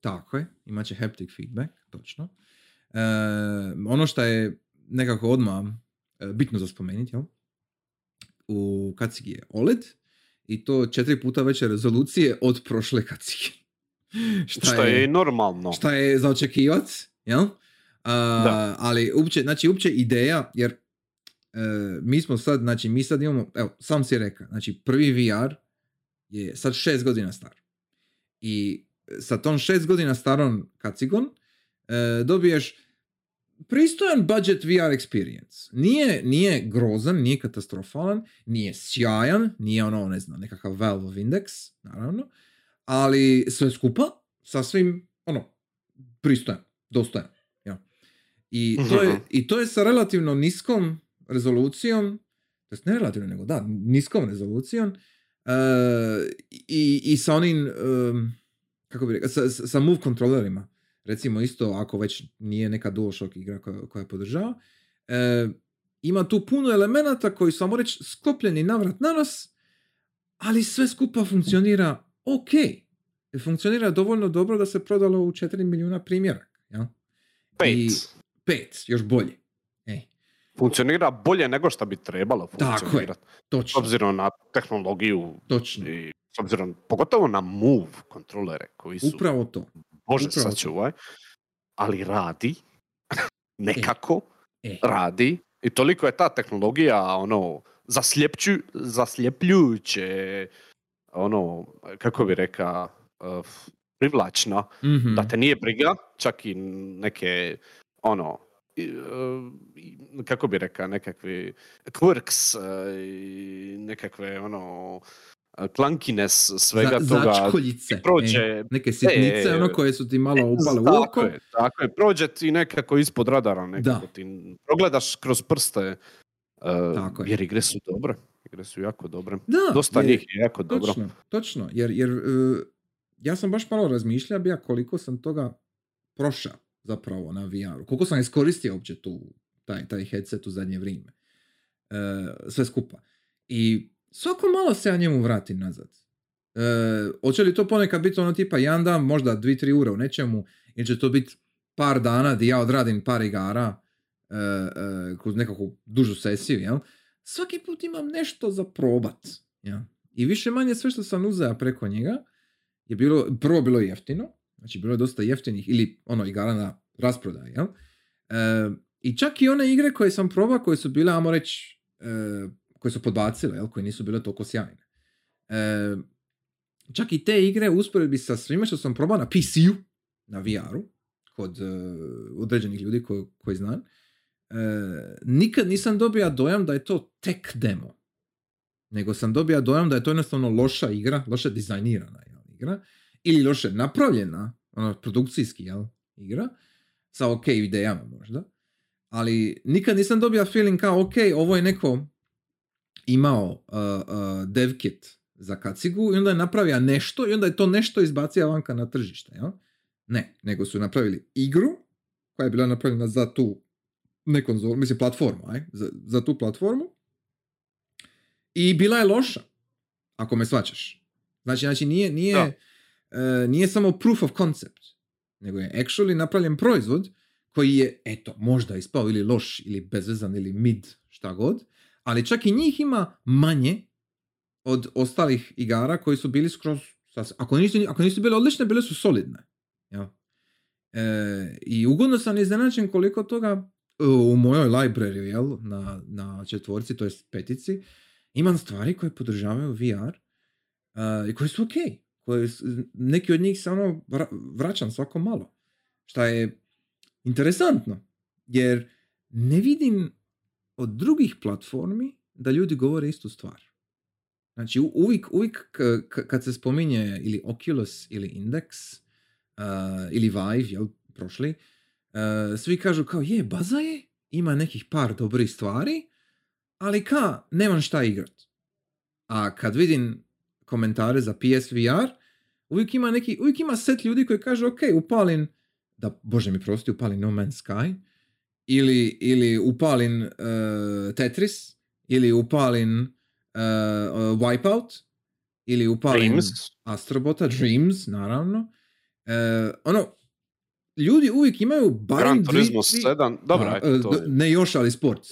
Tako je, imat će haptic feedback, točno. E, ono što je nekako odmah e, bitno za spomenuti, jel? U kacigi je OLED i to četiri puta veće rezolucije od prošle kacige. šta, šta je, je normalno. Šta je za očekivac, jel? Uh, ali uopće, znači uopće ideja, jer uh, mi smo sad, znači mi sad imamo, evo, sam si rekao, znači prvi VR je sad šest godina star. I sa tom šest godina starom kacigom uh, dobiješ pristojan budget VR experience. Nije, nije grozan, nije katastrofalan, nije sjajan, nije ono, ne znam, nekakav Valve Index, naravno, ali sve skupa, sasvim, ono, pristojan, dostojan. Ja. I, to je, mhm. I to je sa relativno niskom rezolucijom, to ne relativno, nego da, niskom rezolucijom, uh, i, i sa onim, um, kako bi rekao, sa, sa move kontrolerima recimo isto ako već nije neka DualShock igra koja, koja podržava, e, ima tu puno elemenata koji su, samo reći, sklopljeni navrat na nos, ali sve skupa funkcionira ok. Funkcionira dovoljno dobro da se prodalo u 4 milijuna primjeraka. Ja? Pet. I, pet, još bolje. Ej. Funkcionira bolje nego što bi trebalo funkcionirati. Tako je, točno. S obzirom na tehnologiju. Točno. I s obzirom, pogotovo na move kontrolere koji su... Upravo to. Bože sačuvaj. Ali radi. Nekako. E. E. Radi. I toliko je ta tehnologija ono zasljepću, zasljepljujuće ono, kako bi reka, uh, privlačna, mm da te nije briga, čak i neke ono, uh, kako bi reka, nekakvi quirks uh, i nekakve ono klankines svega Za, toga. Začkoljice. Prođe, e, neke sitnice, e, ono koje su ti malo upale u oko. Je, tako je, prođe ti nekako ispod radara, nekako da. ti progledaš kroz prste. Uh, tako jer igre su dobre. Igre su jako dobre. Da, Dosta njih je jako točno, dobro. Točno, jer, jer uh, ja sam baš malo razmišljao bija koliko sam toga prošao zapravo na VR-u. Koliko sam iskoristio uopće tu, taj, taj headset u zadnje vrijeme. Uh, sve skupa. I svako malo se ja njemu vratim nazad. E, hoće li to ponekad biti ono tipa jedan dan, možda dvi, tri ure u nečemu, ili će to biti par dana gdje ja odradim par igara e, e, kroz nekakvu dužu sesiju, jel? Svaki put imam nešto za probat. Jel? I više manje sve što sam uzeo preko njega je bilo, prvo bilo jeftino, znači bilo je dosta jeftinih ili ono igara na rasprodaj, jel? E, I čak i one igre koje sam probao, koje su bile, ajmo reći, e, koje su podbacile, jel, koje nisu bile toliko sjajne. E, čak i te igre usporedbi sa svime što sam probao na PC-u, na VR-u, kod uh, određenih ljudi ko, koji znam, uh, nikad nisam dobio dojam da je to tek demo. Nego sam dobio dojam da je to jednostavno loša igra, loše dizajnirana jel, igra, ili loše napravljena, ono, produkcijski jel, igra, sa ok idejama možda, ali nikad nisam dobio feeling kao ok, ovo je neko imao uh, uh, dev kit za kacigu i onda je napravio nešto i onda je to nešto izbacio vanka na tržište. Ja? Ne, nego su napravili igru koja je bila napravljena za tu ne konzol, mislim platformu, aj, za, za tu platformu i bila je loša, ako me svačaš. Znači, znači nije, nije, uh, nije samo proof of concept, nego je actually napravljen proizvod koji je, eto, možda ispao ili loš, ili bezvezan, ili mid, šta god, ali čak i njih ima manje od ostalih igara koji su bili skroz, ako nisu, ako nisu bile odlične, bile su solidne. Ja. E, I ugodno sam iznenačen koliko toga e, u mojoj library, jel, na, na četvorci, to je petici, imam stvari koje podržavaju VR uh, i koje su ok. Koje, neki od njih se ono vraćam svako malo. Šta je interesantno, jer ne vidim od drugih platformi da ljudi govore istu stvar. Znači uvijek, uvijek kad se spominje ili Oculus ili Index uh, ili Vive, jel, prošli, uh, svi kažu kao je, baza je, ima nekih par dobrih stvari, ali ka, nemam šta igrat. A kad vidim komentare za PSVR, uvijek ima neki, uvijek ima set ljudi koji kaže ok, upalim, da, bože mi prosti, upalim No Man's Sky, ili, ili upalim uh, Tetris, ili upalim uh, uh, Wipeout, ili upalim Dreams. Astrobota, Dreams, naravno. Uh, ono, ljudi uvijek imaju barem Gran Turismo tri- 7, dobro, Pa, ajde, to je- Ne još, ali sports.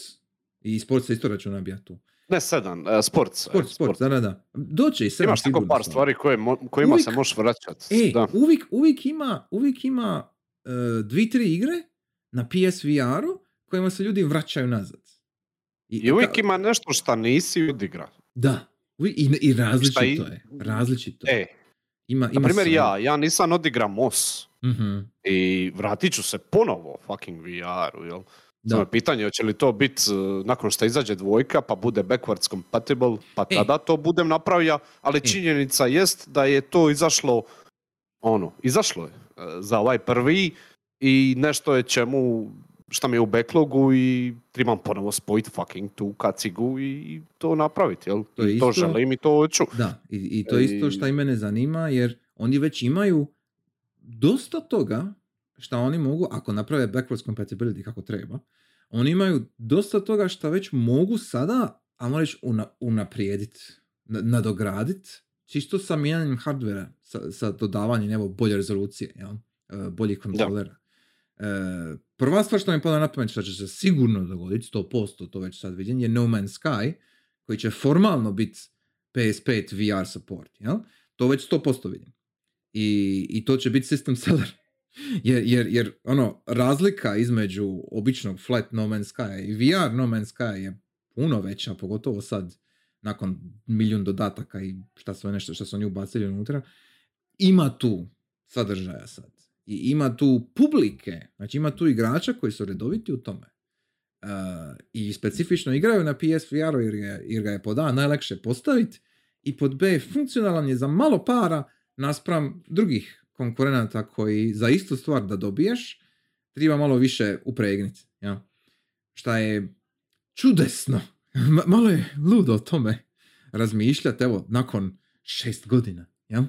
I sport se isto računa bija tu. Ne 7, sport. Sport, sport, da, da, da. Doće i sedam Imaš tako par stvari koje, mo- kojima se Uvijek- možeš vraćati. E, da. uvijek, uvijek ima, uvijek ima e, dvi, tri igre na PSVR-u kojima se ljudi vraćaju nazad. I uvijek ima nešto što nisi odigrao. Da, i, i različito i- je. Različito. E, ima, na ima primjer sve. ja, ja nisam odigra MOS. Mhm, I vratit ću se ponovo fucking VR-u, jel? Samo Da. je pitanje hoće li to biti nakon što izađe dvojka pa bude backwards compatible, pa E. tada to budem napravio, ali činjenica jest da je to izašlo, ono, izašlo je e, za ovaj prvi i nešto je čemu, šta mi je u backlogu i trebam ponovo spojiti fucking tu kacigu i to napraviti, jel? To je I to isto- želim i to hoću. Da, i, i to je isto I- što i mene zanima, jer oni već imaju dosta toga što oni mogu, ako naprave backwards compatibility kako treba, oni imaju dosta toga što već mogu sada, ajmo reći, una, unaprijediti, na- nadograditi, čisto sa mijenjanjem hardvera, sa, sa dodavanjem evo, bolje rezolucije, jel? E, boljih kontrolera. E, prva stvar što mi pada na pamet što će se sigurno dogoditi, 100% to već sad vidim, je No Man's Sky, koji će formalno biti PS5 VR support, jel? To već 100% vidim. I, I to će biti system seller. Jer, jer, jer ono, razlika između običnog flat No Man's Sky i VR No Man's Sky je puno veća, pogotovo sad nakon milijun dodataka i šta sve nešto što su oni ubacili unutra. Ima tu sadržaja sad. I ima tu publike, znači ima tu igrača koji su redoviti u tome. Uh, I specifično igraju na PSVR-u jer, je- jer ga je pod A najlakše postaviti i pod B funkcionalan je za malo para naspram drugih konkurenata koji za istu stvar da dobiješ treba malo više upregniti. Ja? Šta je čudesno. Ma- malo je ludo o tome razmišljati, evo, nakon šest godina. Ja?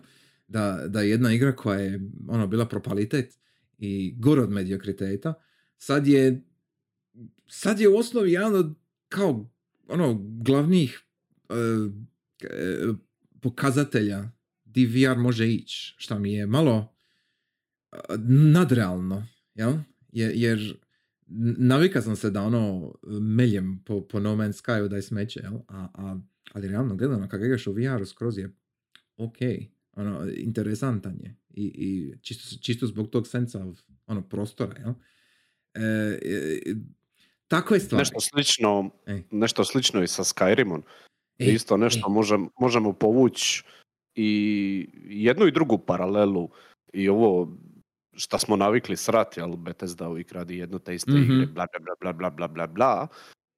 Da, da jedna igra koja je ono, bila propalitet i gore od mediokriteta, sad je sad je u osnovi jedan od kao ono glavnih e, e, pokazatelja di VR može ići, što mi je malo e, nadrealno, jel? Je, jer n- navika sam se da ono meljem po, po No Man's Sky da je smeće, jel? A, a, ali realno gledano, kako igraš u VR skroz je ok, ono, interesantan je i, i čisto, čisto zbog tog senca ono, prostora, jel? E, e, takve stvari. Nešto slično, e. nešto slično i sa Skyrimom. E. Isto nešto možem, možemo povući i jednu i drugu paralelu i ovo šta smo navikli srati, ali Bethesda uvijek radi jedno te iste mm-hmm. igre, mhm. bla, bla, bla, bla, bla, bla, bla,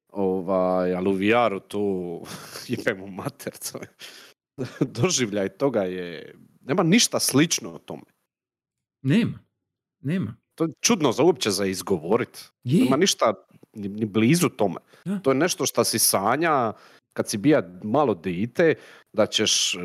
Ovaj, ali u VR-u tu jebemo mater, Doživljaj toga je, nema ništa slično o tome. Nema. Nema. To je čudno za uopće za izgovorit. Je. Nema ništa ni, ni blizu tome. Da. To je nešto što si sanja kad si bija malo dite, da ćeš, e,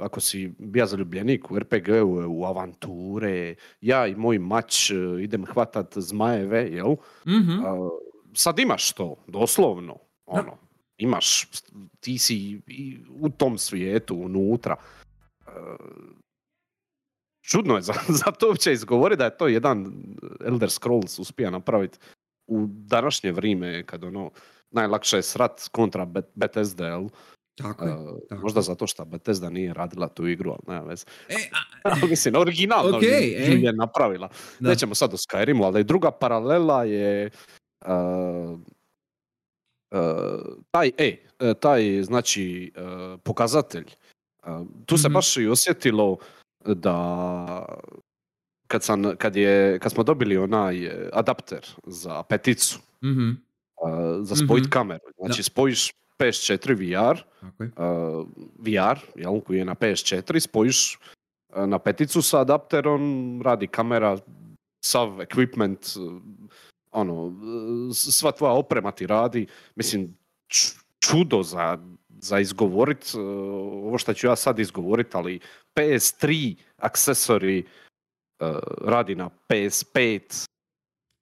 ako si bija zaljubljenik u RPG-u, u avanture, ja i moj mač e, idem hvatat zmajeve, jel? Mhm. A, sad imaš to, doslovno. Ono, imaš, ti si i u tom svijetu, unutra. E, čudno je za, za to uopće izgovori da je to jedan Elder Scrolls uspija napraviti u današnje vrijeme kad ono najlakše je srat kontra Bet- Bethesda, jel? Tako je. E, tako. možda zato što Bethesda nije radila tu igru, ali nema veze. E, a, mislim, originalno Ok, ju- e. ju je napravila. da. Nećemo sad o Skyrimu, ali druga paralela je uh, taj, e, e, taj znači uh, pokazatelj. Tu se Mhm. baš i osjetilo da kad, sam, kad, je, kad smo dobili onaj e, adapter za peticu Mhm. uh, za spojit Mhm. kameru. Znači Da. spojiš PS4 VR, uh, VR, jel, koji je na PS4, spojiš na peticu sa adapterom, radi kamera, sav equipment, ono, sva tvoja oprema ti radi. Mislim, čudo za, za izgovorit, uh, ovo što ću ja sad izgovorit, ali PS3 aksesori uh, radi na PS5,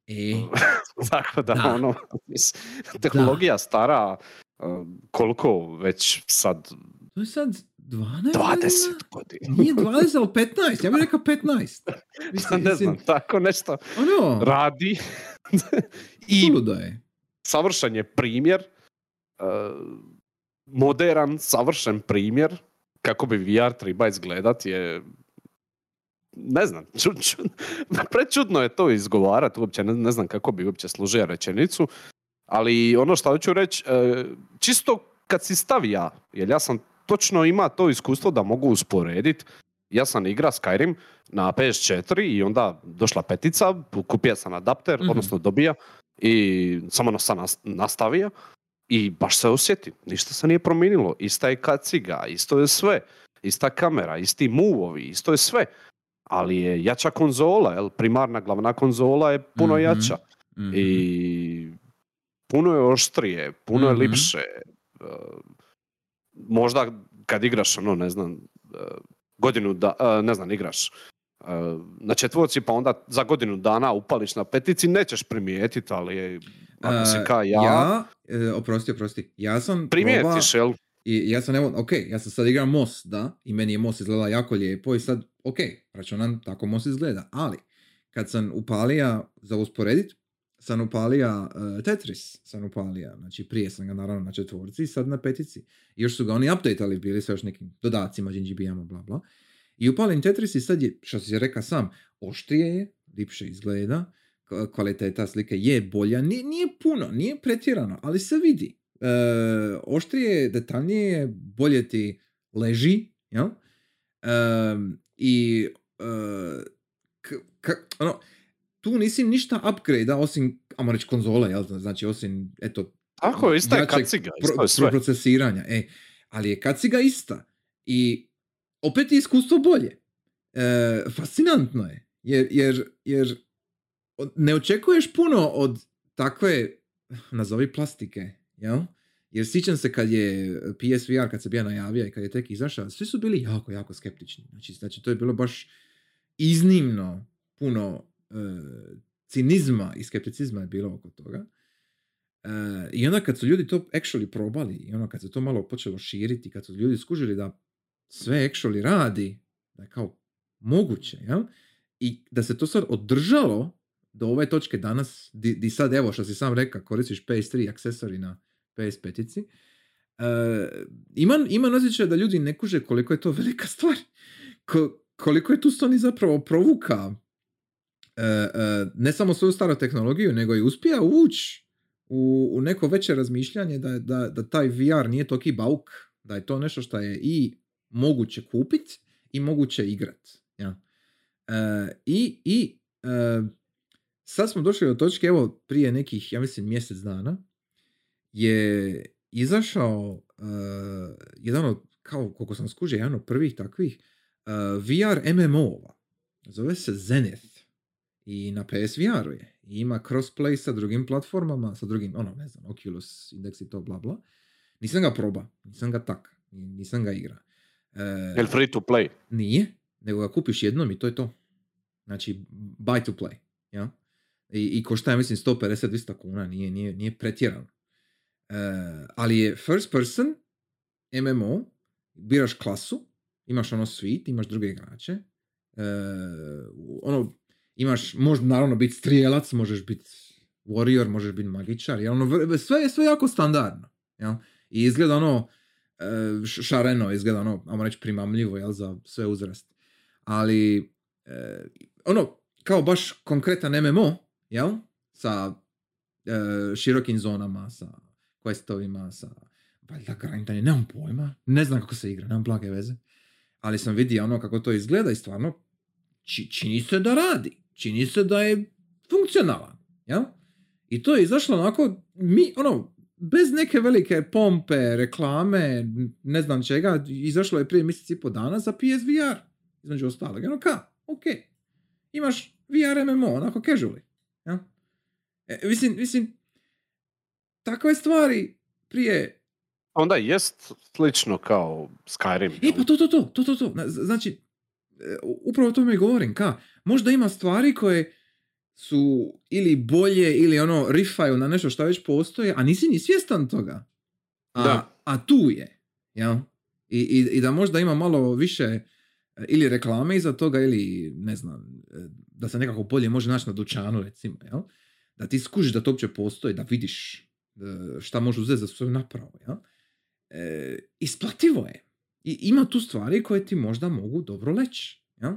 E, tako da, Da. ono, mis- tehnologija stara, uh, koliko već sad to je sad 12 20 godina. Nije 20, ali 15. Ja bih rekao 15. Mislim, ne znam, tako nešto Ono, radi. I suludo je. savršen je primjer, e, moderan, savršen primjer kako bi VR treba izgledat je ne znam, ču, ču, prečudno je to izgovarati, uopće ne, ne znam kako bi uopće složio rečenicu, ali ono što hoću reći, e, čisto kad si stavi ja, jer ja sam točno ima to iskustvo da mogu usporediti, ja sam igra Skyrim na PS4 i onda došla petica, kupio sam adapter, Mhm. odnosno dobija i samo sam nas- nastavio i baš se osjeti, ništa se nije promijenilo, ista je kaciga, isto je sve, ista kamera, isti move isto je sve, ali je jača konzola, jel? primarna glavna konzola je puno Mhm. jača Mhm. i puno je oštrije, puno je Mhm. lipše. e, možda kad igraš, ono, ne znam, e, godinu da, e, ne znam, igraš e, na četvorci pa onda za godinu dana upališ na petici, nećeš primijetiti, ali je, ako si E, ka ja, ja e, oprosti, oprosti. Ja sam primijetiš, jel? I ja sam, evo, ok, ja sam sad igram MOS, da, i meni je MOS izgleda jako lijepo i sad, ok, računam tako MOS izgleda, ali kad sam upalija, za usporedit, sam upalija uh, Tetris, sam upalija, znači prije sam ga naravno na četvorci, sad na petici. Još su ga oni updateali, bili sa još nekim dodacima, GGB-ama, bla bla. I upalim Tetris i sad je, što si rekao sam, oštrije je, lipše izgleda, kvaliteta slike je bolja, nije, nije puno, nije pretjerano, ali se vidi. E, oštrije, detaljnije je, bolje ti leži, jel? Em, I e, k- k- ono, tu nisi ništa upgrade osim, ajmo reći, konzole, jel? Znači, osim, eto, Tako ista je kaciga, pro- sve. procesiranja. E, ali je kaciga ista. I opet je iskustvo bolje. E, fascinantno je. Jer, jer, jer ne očekuješ puno od takve, nazovi plastike, jel? Jer sjećam se kad je PSVR, kad se bio najavio i kad je tek izašao, svi su bili jako, jako skeptični. Znači, znači to je bilo baš iznimno puno cinizma i skepticizma je bilo oko toga. E, I onda kad su ljudi to actually probali i ono kad se to malo počelo širiti, kad su ljudi skužili da sve actually radi, da je kao moguće, jel? I da se to sad održalo do ove točke danas, di, di sad evo što si sam rekao, koristiš PS3 akcesori na PS5-ici, e, imam, imam osjećaj da ljudi ne kuže koliko je to velika stvar. Ko- koliko je tu Sony zapravo provuka e, e, ne samo svoju staru tehnologiju, nego i uspija ući u, u neko veće razmišljanje da, da, da taj VR nije toki bauk, da je to nešto što je i moguće kupiti i moguće igrat. Ja. E, I, i e, sad smo došli do točke, evo prije nekih, ja mislim, mjesec dana, je izašao e, jedan od, kao koliko sam skužio, jedan od prvih takvih e, VR MMO-ova. Zove se Zenith. I na PSVR-u je. I ima crossplay sa drugim platformama, sa drugim, ono, ne znam, Oculus, Index i to, bla, bla. Nisam ga proba, nisam ga tak, ni- nisam ga igra. E, Jel free to play? nije, nego ga kupiš jednom i to je to. Znači, buy to play. Ja? I, I košta, ja mislim, 150-200 kuna, nije, nije, nije pretjerano. E, ali je first person, MMO, biraš klasu, imaš ono suite, imaš druge igrače, e, ono, imaš, možeš naravno biti strijelac, možeš biti warrior, možeš biti magičar, jel? Ono, sve je sve jako standardno. Jel? I izgleda ono, e, šareno, izgleda ono, ajmo reći primamljivo, jel, za sve uzrast. Ali, e, ono, kao baš konkretan MMO, jel, sa e, širokim zonama, sa questovima, sa valjda grindanje, nemam pojma, ne znam kako se igra, nemam blage veze. Ali sam vidio ono kako to izgleda i stvarno či, čini se da radi, čini se da je funkcionalan, jel? I to je izašlo onako, mi, ono, bez neke velike pompe, reklame, ne znam čega, izašlo je prije mjesec i po dana za PSVR, između ostalog. Ono ka, ok, imaš VR MMO, onako casually. Ja? E, mislim, mislim, takve stvari prije... Onda jest slično kao Skyrim. E, pa to, to, to, to, to, to. Znači, upravo o tome govorim, ka, možda ima stvari koje su ili bolje ili ono rifaju na nešto što već postoje, a nisi ni svjestan toga. A, Da. a tu je. Jel? I, i, I da možda ima malo više e, ili reklame iza toga ili ne znam, e, da se nekako bolje može naći na dućanu recimo, jel? Da ti skužiš da to uopće postoji, da vidiš e, šta može uzeti za svoju napravu, jel? E, isplativo je. I ima tu stvari koje ti možda mogu dobro leći, jel?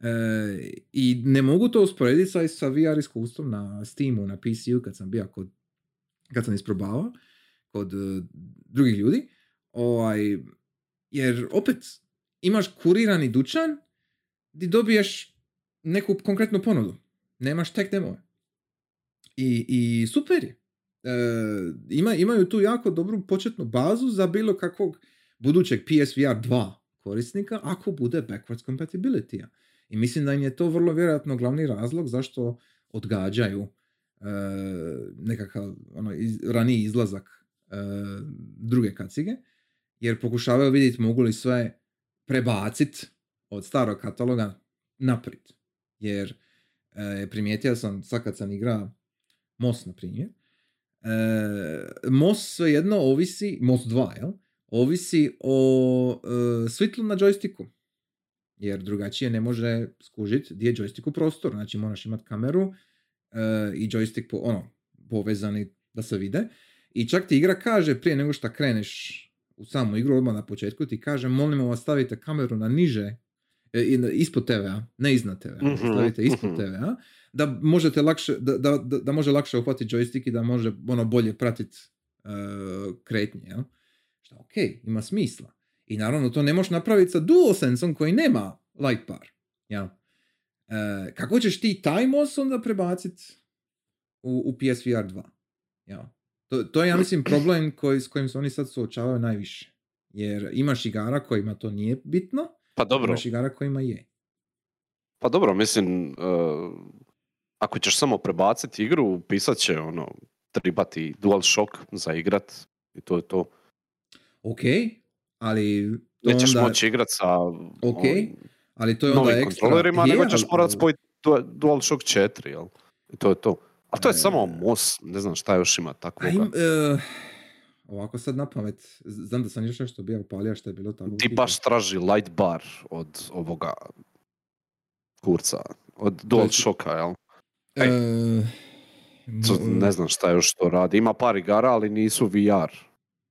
E, I ne mogu to usporediti sa, sa VR iskustvom na Steamu, na PC-u kad sam bio kod, kad sam isprobavao kod uh, drugih ljudi. Ovaj, jer opet imaš kurirani dućan gdje dobiješ neku konkretnu ponudu. Nemaš tek demove. I, i super je. E, ima, imaju tu jako dobru početnu bazu za bilo kakvog budućeg PSVR 2 korisnika ako bude backwards compatibility I mislim da im je to vrlo vjerojatno glavni razlog zašto odgađaju e, nekakav ono, iz, raniji izlazak e, druge kacige, jer pokušavaju vidjeti mogu li sve prebaciti od starog kataloga naprijed. Jer e, primijetio sam, sad kad sam igra MOS, na primjer, e, MOS svejedno ovisi, MOS 2, jel? Ovisi o e, svitlu na joysticku. Jer drugačije ne može skužiti gdje je joystick u prostoru. Znači moraš imati kameru e, i joystick po, ono, povezani da se vide. I čak ti igra kaže prije nego što kreneš u samu igru, odmah na početku ti kaže molimo vas stavite kameru na niže, e, ispod TV-a, ne iznad TV-a, mm stavite ispod mm TV-a, da možete lakše, da, da, da, može lakše uhvatiti joystick i da može ono bolje pratiti uh, kretnje, jel? Što ok, ima smisla. I naravno to ne možeš napraviti sa DualSense-om koji nema light bar. Jel? Uh, kako ćeš ti taj MOS onda prebaciti u, u PSVR 2? Jel? To, to je, ja mislim, problem koji, s kojim se oni sad suočavaju najviše. Jer imaš igara kojima to nije bitno, pa dobro. imaš igara kojima je. Pa dobro, mislim, uh, ako ćeš samo prebaciti igru, pisat će ono, tribati DualShock za igrat i to je to. Ok, ali... To Nećeš onda... moći igrat sa ok, ali to je onda ekstra... kontrolerima, nego ćeš morat spojiti DualShock 4, jel? I to je to. A to je samo MOS, ne znam šta još ima takvoga. Im, uh, ovako sad na pamet, znam da sam još nešto bio upalio što je bilo tako. Ti baš traži light bar od ovoga kurca, od DualShocka, jel? Uh, to, ne znam šta još to radi. Ima par igara, ali nisu VR.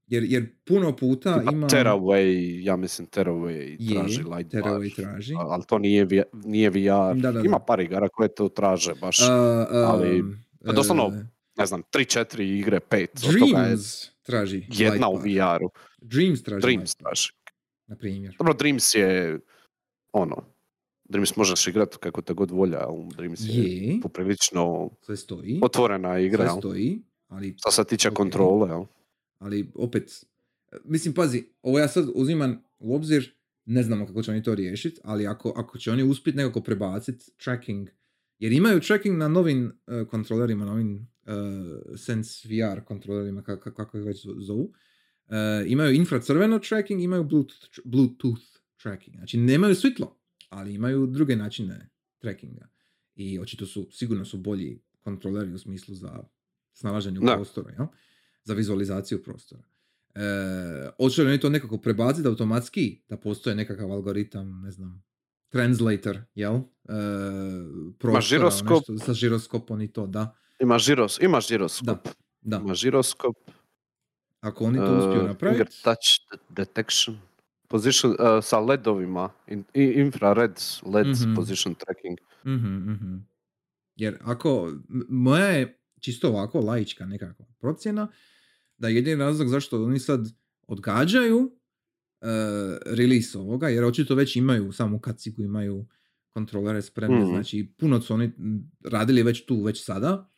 Jer, jer puno puta ima... Tearaway, ja mislim Tearaway traži light Tearaway bar. traži. Ali to nije, nije VR. Da, da, Ima par igara koje to traže baš. Uh, ali pa doslovno, e, ne znam, 3-4 igre, 5. Dreams je traži. Jedna u VR-u. Dreams traži. Dreams traži. Na primjer. Dobro, Dreams je ono, Dreams možeš igrati kako te god volja, ali Dreams je, je. poprilično Sve stoji. otvorena igra. Sve stoji. Ali, Što se tiče okay. kontrole, jel? Ali opet, mislim, pazi, ovo ja sad uzimam u obzir, ne znamo kako će oni to riješiti, ali ako, ako će oni uspjeti nekako prebaciti tracking jer imaju tracking na novim uh, kontrolerima, novim uh, Sense VR kontrolerima, kako, kako ih već zovu. Uh, imaju infracrveno tracking, imaju Bluetooth, Bluetooth tracking. Znači nemaju svitlo, ali imaju druge načine trackinga. I očito su, sigurno su bolji kontroleri u smislu za snalaženje u prostoru, ja? Za vizualizaciju prostora. E, hoće li oni to nekako prebaciti automatski, da postoje nekakav algoritam, ne znam, translator, jel? Uh, ima žiroskop. Nešto, sa žiroskopom i to, da. Ima žiros, ima žiroskop. Da, da. Ima žiroskop. Ako oni to uspiju napraviti. Uh, touch detection. Position, uh, sa ledovima. In, infrared LED mm-hmm. position tracking. Mm-hmm, mm-hmm. Jer ako, moja je čisto ovako laička nekakva procjena, da jedini razlog zašto oni sad odgađaju uh, release ovoga, jer očito već imaju samu kacigu, imaju kontrolere spremne, mm. znači puno su oni radili već tu, već sada.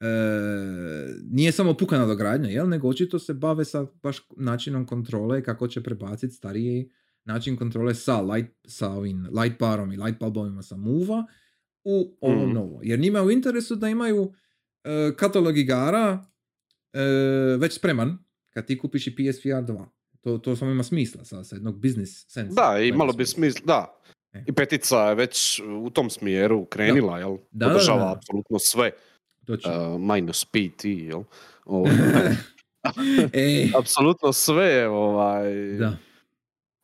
E, nije samo puka nadogradnja, jel? nego očito se bave sa baš načinom kontrole kako će prebaciti stariji način kontrole sa, light, sa ovim light barom i light bulbovima sa move u ovo mm. novo. Jer njima je u interesu da imaju uh, katalog igara već spreman kad ti kupiš i PSVR 2. To, to samo ima smisla sa, sa jednog business sensa. Da, i malo bi smisla, da. E. I petica je već u tom smjeru krenila, da. jel? Da, Podržava da, da, apsolutno sve. Uh, minus PT, jel? Ovaj, e. apsolutno sve, ovaj... Da.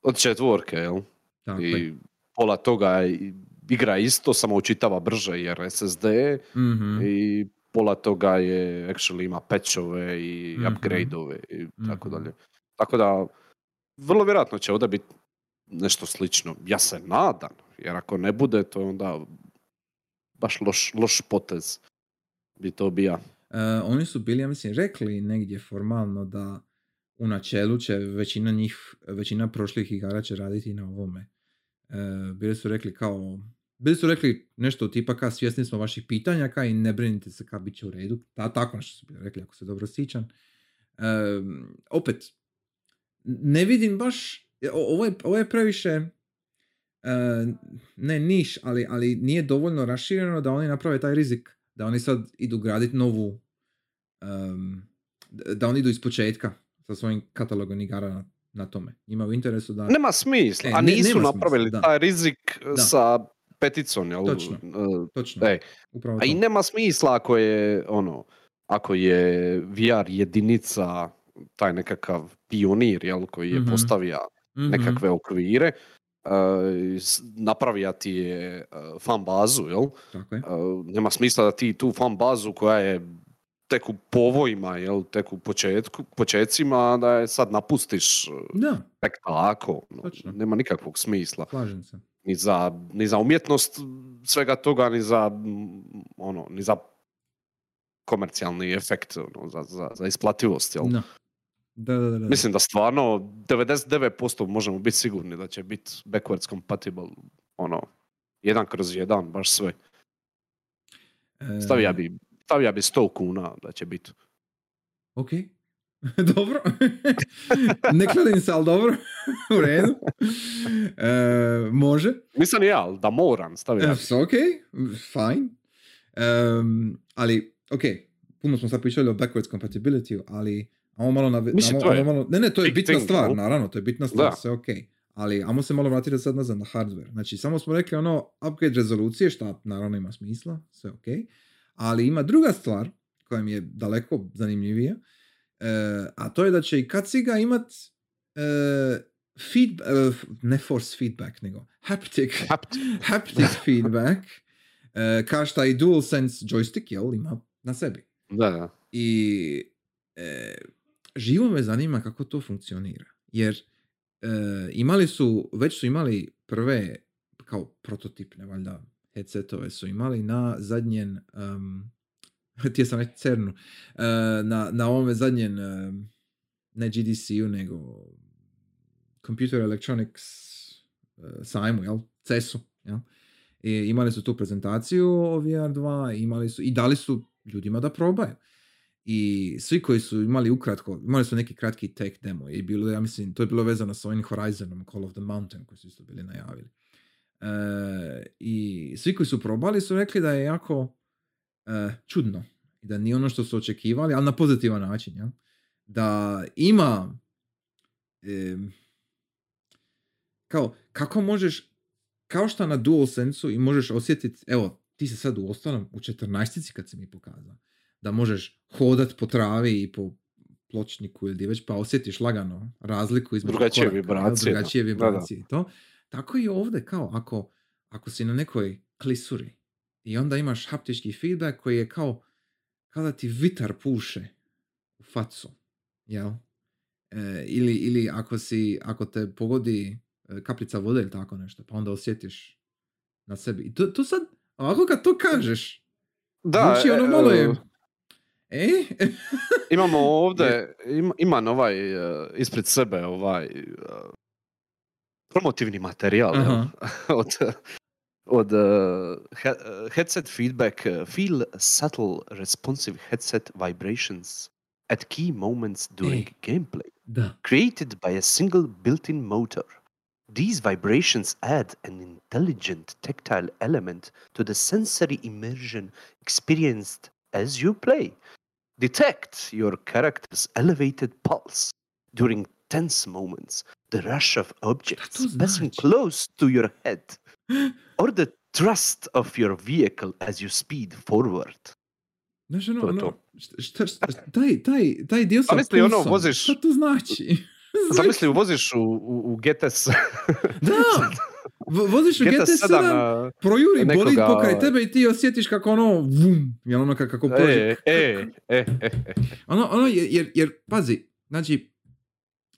Od četvorke, jel? Tako je. I pola toga igra isto, samo učitava brže jer SSD Mhm. i pola toga je actually ima patchove i Mhm. upgradeove i tako Mhm. dalje. Tako da, vrlo vjerojatno će ovdje biti nešto slično. Ja se nadam, jer ako ne bude, to je onda baš loš, loš potez bi to bija. E, oni su bili, ja mislim, rekli negdje formalno da u načelu će većina njih, većina prošlih igara će raditi na ovome. E, bili su rekli kao, bili su rekli nešto tipa kao svjesni smo vaših pitanja kao i ne brinite se kao bit će u redu. Ta, tako nešto su bili rekli, ako se dobro sjećam. E, opet, ne vidim baš, ovo je, ovo je previše, e, ne niš, ali, ali nije dovoljno rašireno da oni naprave taj rizik. Da oni sad idu graditi novu, em, da oni idu iz početka sa svojim katalogom igara na, na tome. Njima je u interesu da... Nema smisla, E, a nisu napravili smisla, taj rizik Da. sa peticom, jel? Točno. E, Točno, E, upravo A i nema smisla ako je ono, ako je VR jedinica taj nekakav pionir, jel, koji je Mhm. postavija Mhm, nekakve okvire, uh, napravija ti je uh, fan bazu, jel? Tako je. Uh, nema smisla da ti tu fan bazu koja je tek u povojima, jel, tek u početku, počecima, da je sad napustiš uh, Da, tek tako. no, nema nikakvog smisla slažem se. Ni za, ni za umjetnost svega toga, ni za ono, ni za komercijalni efekt, ono, za, za, za isplativost, jel? Da, da, da, da. Mislim da stvarno 99% možemo biti sigurni da će biti backwards compatible, ono, jedan kroz jedan, baš sve. E, Stavija bi, stavija bi 100 kuna da će biti. Ok. dobro. ne kladim se, ali dobro. u redu. E, može. Nisam ni ja, ali da moram staviti. E, ok, fine. Em, ali, ok, puno smo sad pričali o backwards compatibility, ali Amo malo na... Mislim, amo- amo malo, ne, ne, to je bitna thing, stvar, jel? naravno, to je bitna stvar, Da. sve ok. Ali, amo se malo vratiti sad nazad na hardware. Znači, samo smo rekli ono, upgrade rezolucije, što naravno ima smisla, sve ok. Ali ima druga stvar, koja mi je daleko zanimljivija, a to je da će i kaciga imat e, feed, e, ne force feedback, nego haptic, Hapt- haptic feedback, e, kao šta i DualSense joystick, jel, ima na sebi. Da, da. I e, živo me zanima kako to funkcionira. Jer e, imali su, već su imali prve, kao prototipne, valjda, headsetove su imali na zadnjen, um, htio sam reći CERNu, e, na, na ovome zadnjen, em, ne GDC-u, nego Computer Electronics e, sajmu, jel? CES-u, jel? I imali su tu prezentaciju o VR2, imali su, i dali su ljudima da probaju. I svi koji su imali ukratko, imali su neki kratki tech demo i bilo, ja mislim, to je bilo vezano sa ovim Horizonom, Call of the Mountain, koji su isto bili najavili. E, I svi koji su probali su rekli da je jako e, čudno i da nije ono što su očekivali, ali na pozitivan način, ja? da ima em, kao, kako možeš, kao što na DualSense-u i možeš osjetiti, evo, ti se sad u ostalom u 14 kad si mi pokazao, da možeš hodat po travi i po pločniku ili već, pa osjetiš lagano razliku između Drugačije koraka, vibracije, da. drugačije Da, da. vibracije i to. Tako i ovdje, kao ako, ako si na nekoj klisuri i onda imaš haptički feedback koji je kao, kao da ti vitar puše u facu, jel? E, ili, ili ako si, ako te pogodi e, kapljica vode ili tako nešto, pa onda osjetiš na sebi. I to, to sad, ovako kad to kažeš, Da, zvuči ono e, malo je, e, e? Imamo ovdje, im, imam ovaj uh, ispred sebe ovaj promotivni materijal od, od the he- headset feedback uh, feel subtle responsive headset vibrations at key moments during Ej. gameplay created by a single built-in motor. These vibrations add an intelligent tactile element to the sensory immersion experienced as you play. Detect your character's elevated pulse during tense moments, the rush of objects passing close to your head, or the thrust of your vehicle as you speed forward. Znaš ono, To ono, to. šta, šta, šta- taj, taj, taj dio sa misli, ono, pulsom, voziš- Šta to znači? Zamisli, voziš u, u, u GTS. Da! Voziš u GT7, a, projuri nekoga- bolid pokraj tebe i ti osjetiš kako ono, vum, jel ono ka- kako prođe. E, e, e, e, e. Ono, ono, jer, jer, jer, pazi, znači,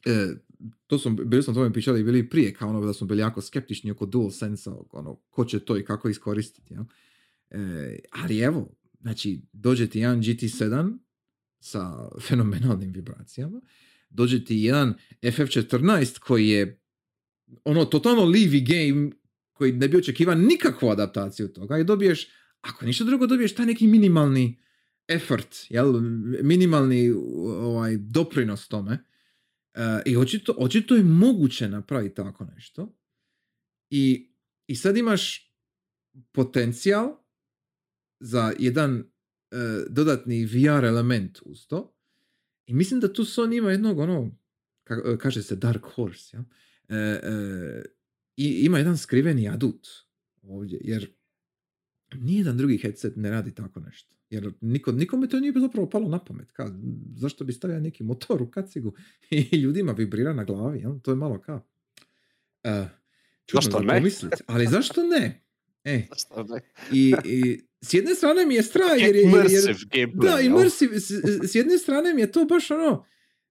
e, to smo, bili smo tome pričali bili prije, kao ono da smo bili jako skeptični oko DualSense, ono, ko će to i kako iskoristiti, jel? E, ali evo, znači, dođe ti jedan GT7 sa fenomenalnim vibracijama, dođe ti jedan FF14 koji je ono totalno Levy game koji ne bi očekivan nikakvu adaptaciju toga i dobiješ, ako ništa drugo, dobiješ taj neki minimalni effort, jel, minimalni ovaj, doprinos tome. E, I očito, očito je moguće napraviti tako nešto. I, I sad imaš potencijal za jedan e, dodatni VR element uz to. I mislim da tu Sony ima jednog ono, ka- kaže se Dark Horse, jel? E, e, i ima jedan skriveni adut ovdje, jer nijedan drugi headset ne radi tako nešto. Jer niko, nikome to nije zapravo palo na pamet. Ka, zašto bi stavio neki motor u kacigu i ljudima vibrira na glavi? Jel? To je malo ka... Uh, čudno Zašto za ne? pomislit, ali zašto ne? E, Šta ne? i, i s jedne strane mi je strah jer, je- jer, jer, gameplay. da, immersive. S, s jedne strane mi je to baš ono,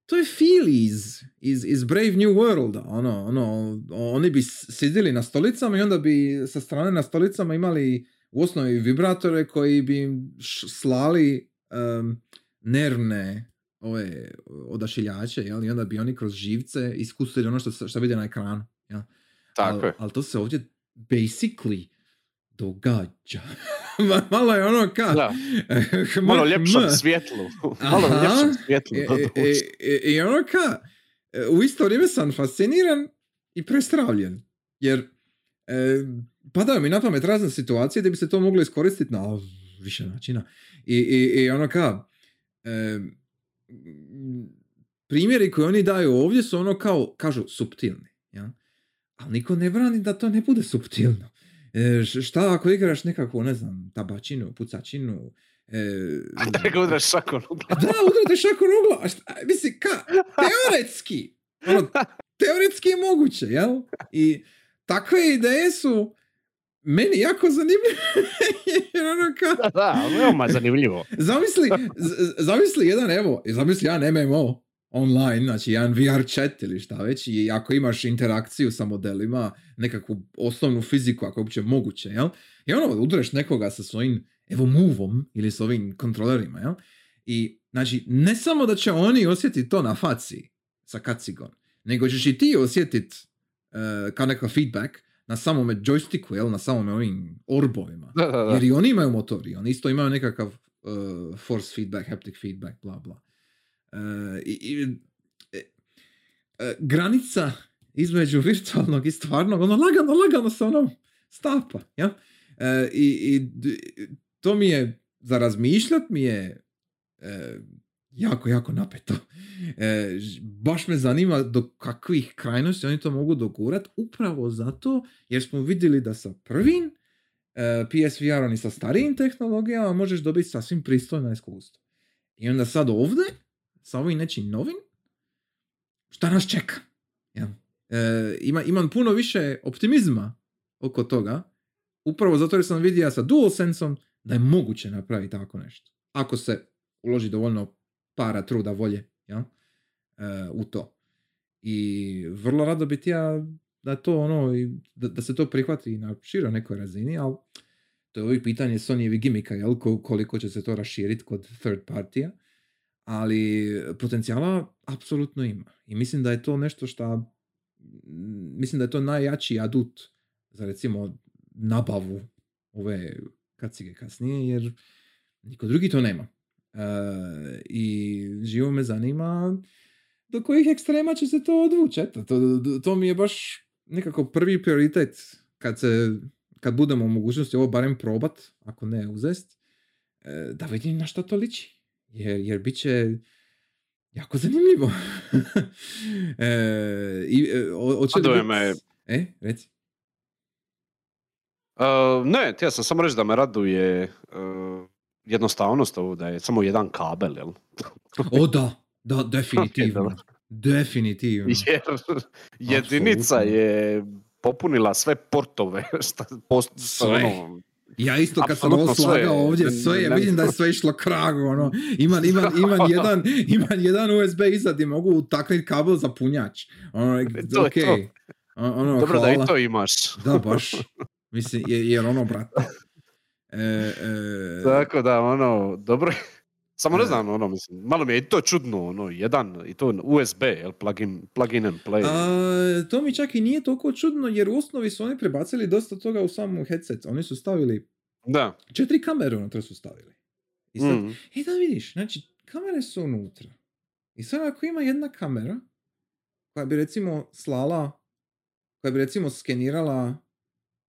to je feel iz, iz, iz Brave New Worlda. Ono, ono, oni bi sjedili na stolicama i onda bi sa strane na stolicama imali u osnovi vibratore koji bi im š- slali em, nervne ove odašiljače, jel? i onda bi oni kroz živce iskusili ono što, što vide na ekranu. Jel? Tako ali, je. ali to se ovdje basically događa. Ma- Malo je ono ka... Da. Malo ljepšom svjetlu. Malo Aha. ljepšom svjetlu. E, e, e, e, I ono ka, u isto vrijeme sam fasciniran i prestravljen. Jer e, padaju mi na pamet razne situacije gdje bi se to moglo iskoristiti na više načina. I, i, i ono ka, e, primjeri koji oni daju ovdje su ono kao, kažu, subtilni. Ja? Ali niko ne brani da to ne bude subtilno. E, šta ako igraš nekakvu, ne znam, tabačinu, pucačinu, e, Da ga udraš šakom u glavu. da, udarate šakom u glavu. Mislim, ka, teoretski. Ono, teoretski je moguće, jel? I takve ideje su meni jako zanimljive. Jer ono Da, da, veoma zanimljivo. zamisli, z- zamisli jedan, evo, zamisli jedan MMO online, znači jedan VR chat ili šta već, i ako imaš interakciju sa modelima, nekakvu osnovnu fiziku, ako je uopće moguće, jel? I ono, udareš nekoga sa svojim, evo, movom ili s ovim kontrolerima, jel? I, znači, ne samo da će oni osjetiti to na faci sa kacigom, nego ćeš i ti osjetiti uh, kao nekakav feedback na samome joysticku, jel? Na samome ovim orbovima. Da, da, da. Jer i oni imaju motori, oni isto imaju nekakav uh, force feedback, haptic feedback, bla bla. Uh, i, i, e, granica između virtualnog i stvarnog, ono lagano, lagano se ono stapa, ja? E, i, i to mi je, za razmišljat mi je jako, jako napeto. E, baš me zanima do kakvih krajnosti oni to mogu dogurat, upravo zato jer smo vidjeli da sa prvim e, PSVR-om sa starijim tehnologijama možeš dobiti sasvim pristojno iskustvo. I onda sad ovdje, sa ovim nečim novim, šta nas čeka? Jel? E, ima, imam puno više optimizma oko toga, upravo zato jer sam vidio sa DualSense-om da je moguće napraviti tako nešto. Ako se uloži dovoljno para, truda, volje jel? E, u to. I vrlo rado bi ti ja da to ono, da, da se to prihvati na široj nekoj razini, ali to je uvijek pitanje Sonyjevi gimika, jel, ko- koliko će se to raširiti kod third partija, ali potencijala apsolutno ima. I mislim da je to nešto što mislim da je to najjači adut za recimo nabavu ove kacige kasnije, jer niko drugi to nema. I živo me zanima do kojih ekstrema će se to odvući. Eto, to, to mi je baš nekako prvi prioritet kad se kad budemo u mogućnosti ovo barem probat, ako ne uzest, e, da vidim na što to liči. Jer, jer bit će jako zanimljivo. e, i, e, o- bit- me. E, reci. Uh, ne, htio sam samo reći da me raduje uh, jednostavnost ovo da je samo jedan kabel, jel? O da, da, definitivno. Definitivno. Jer jedinica Apsolutno. je popunila sve portove. Šta, post, Sve. ono, Ja isto kad sam ovo slagao ovdje, sve je, vidim da je sve išlo kragu, ono. Imam, imam, imam, jedan, imam jedan USB izad i mogu utaknuti kabel za punjač. Ono, To je okej. to. Ono, Dobro da i hvala. to imaš. Da, baš. Mislim, je- jer ono, brate. E, e, Tako da, ono, dobro. Samo ne E. znam, ono, mislim, malo mi je i to čudno, ono, jedan, i to USB, jel, plug-in, plug-in and play. a, to mi čak i nije toliko čudno, jer u osnovi su oni prebacili dosta toga u samu headset. Oni su stavili, Da. četiri kamere unutra su stavili. I sad, Mm. E da vidiš, znači kamere su unutra. I sad ako ima jedna kamera koja bi recimo slala, koja bi recimo skenirala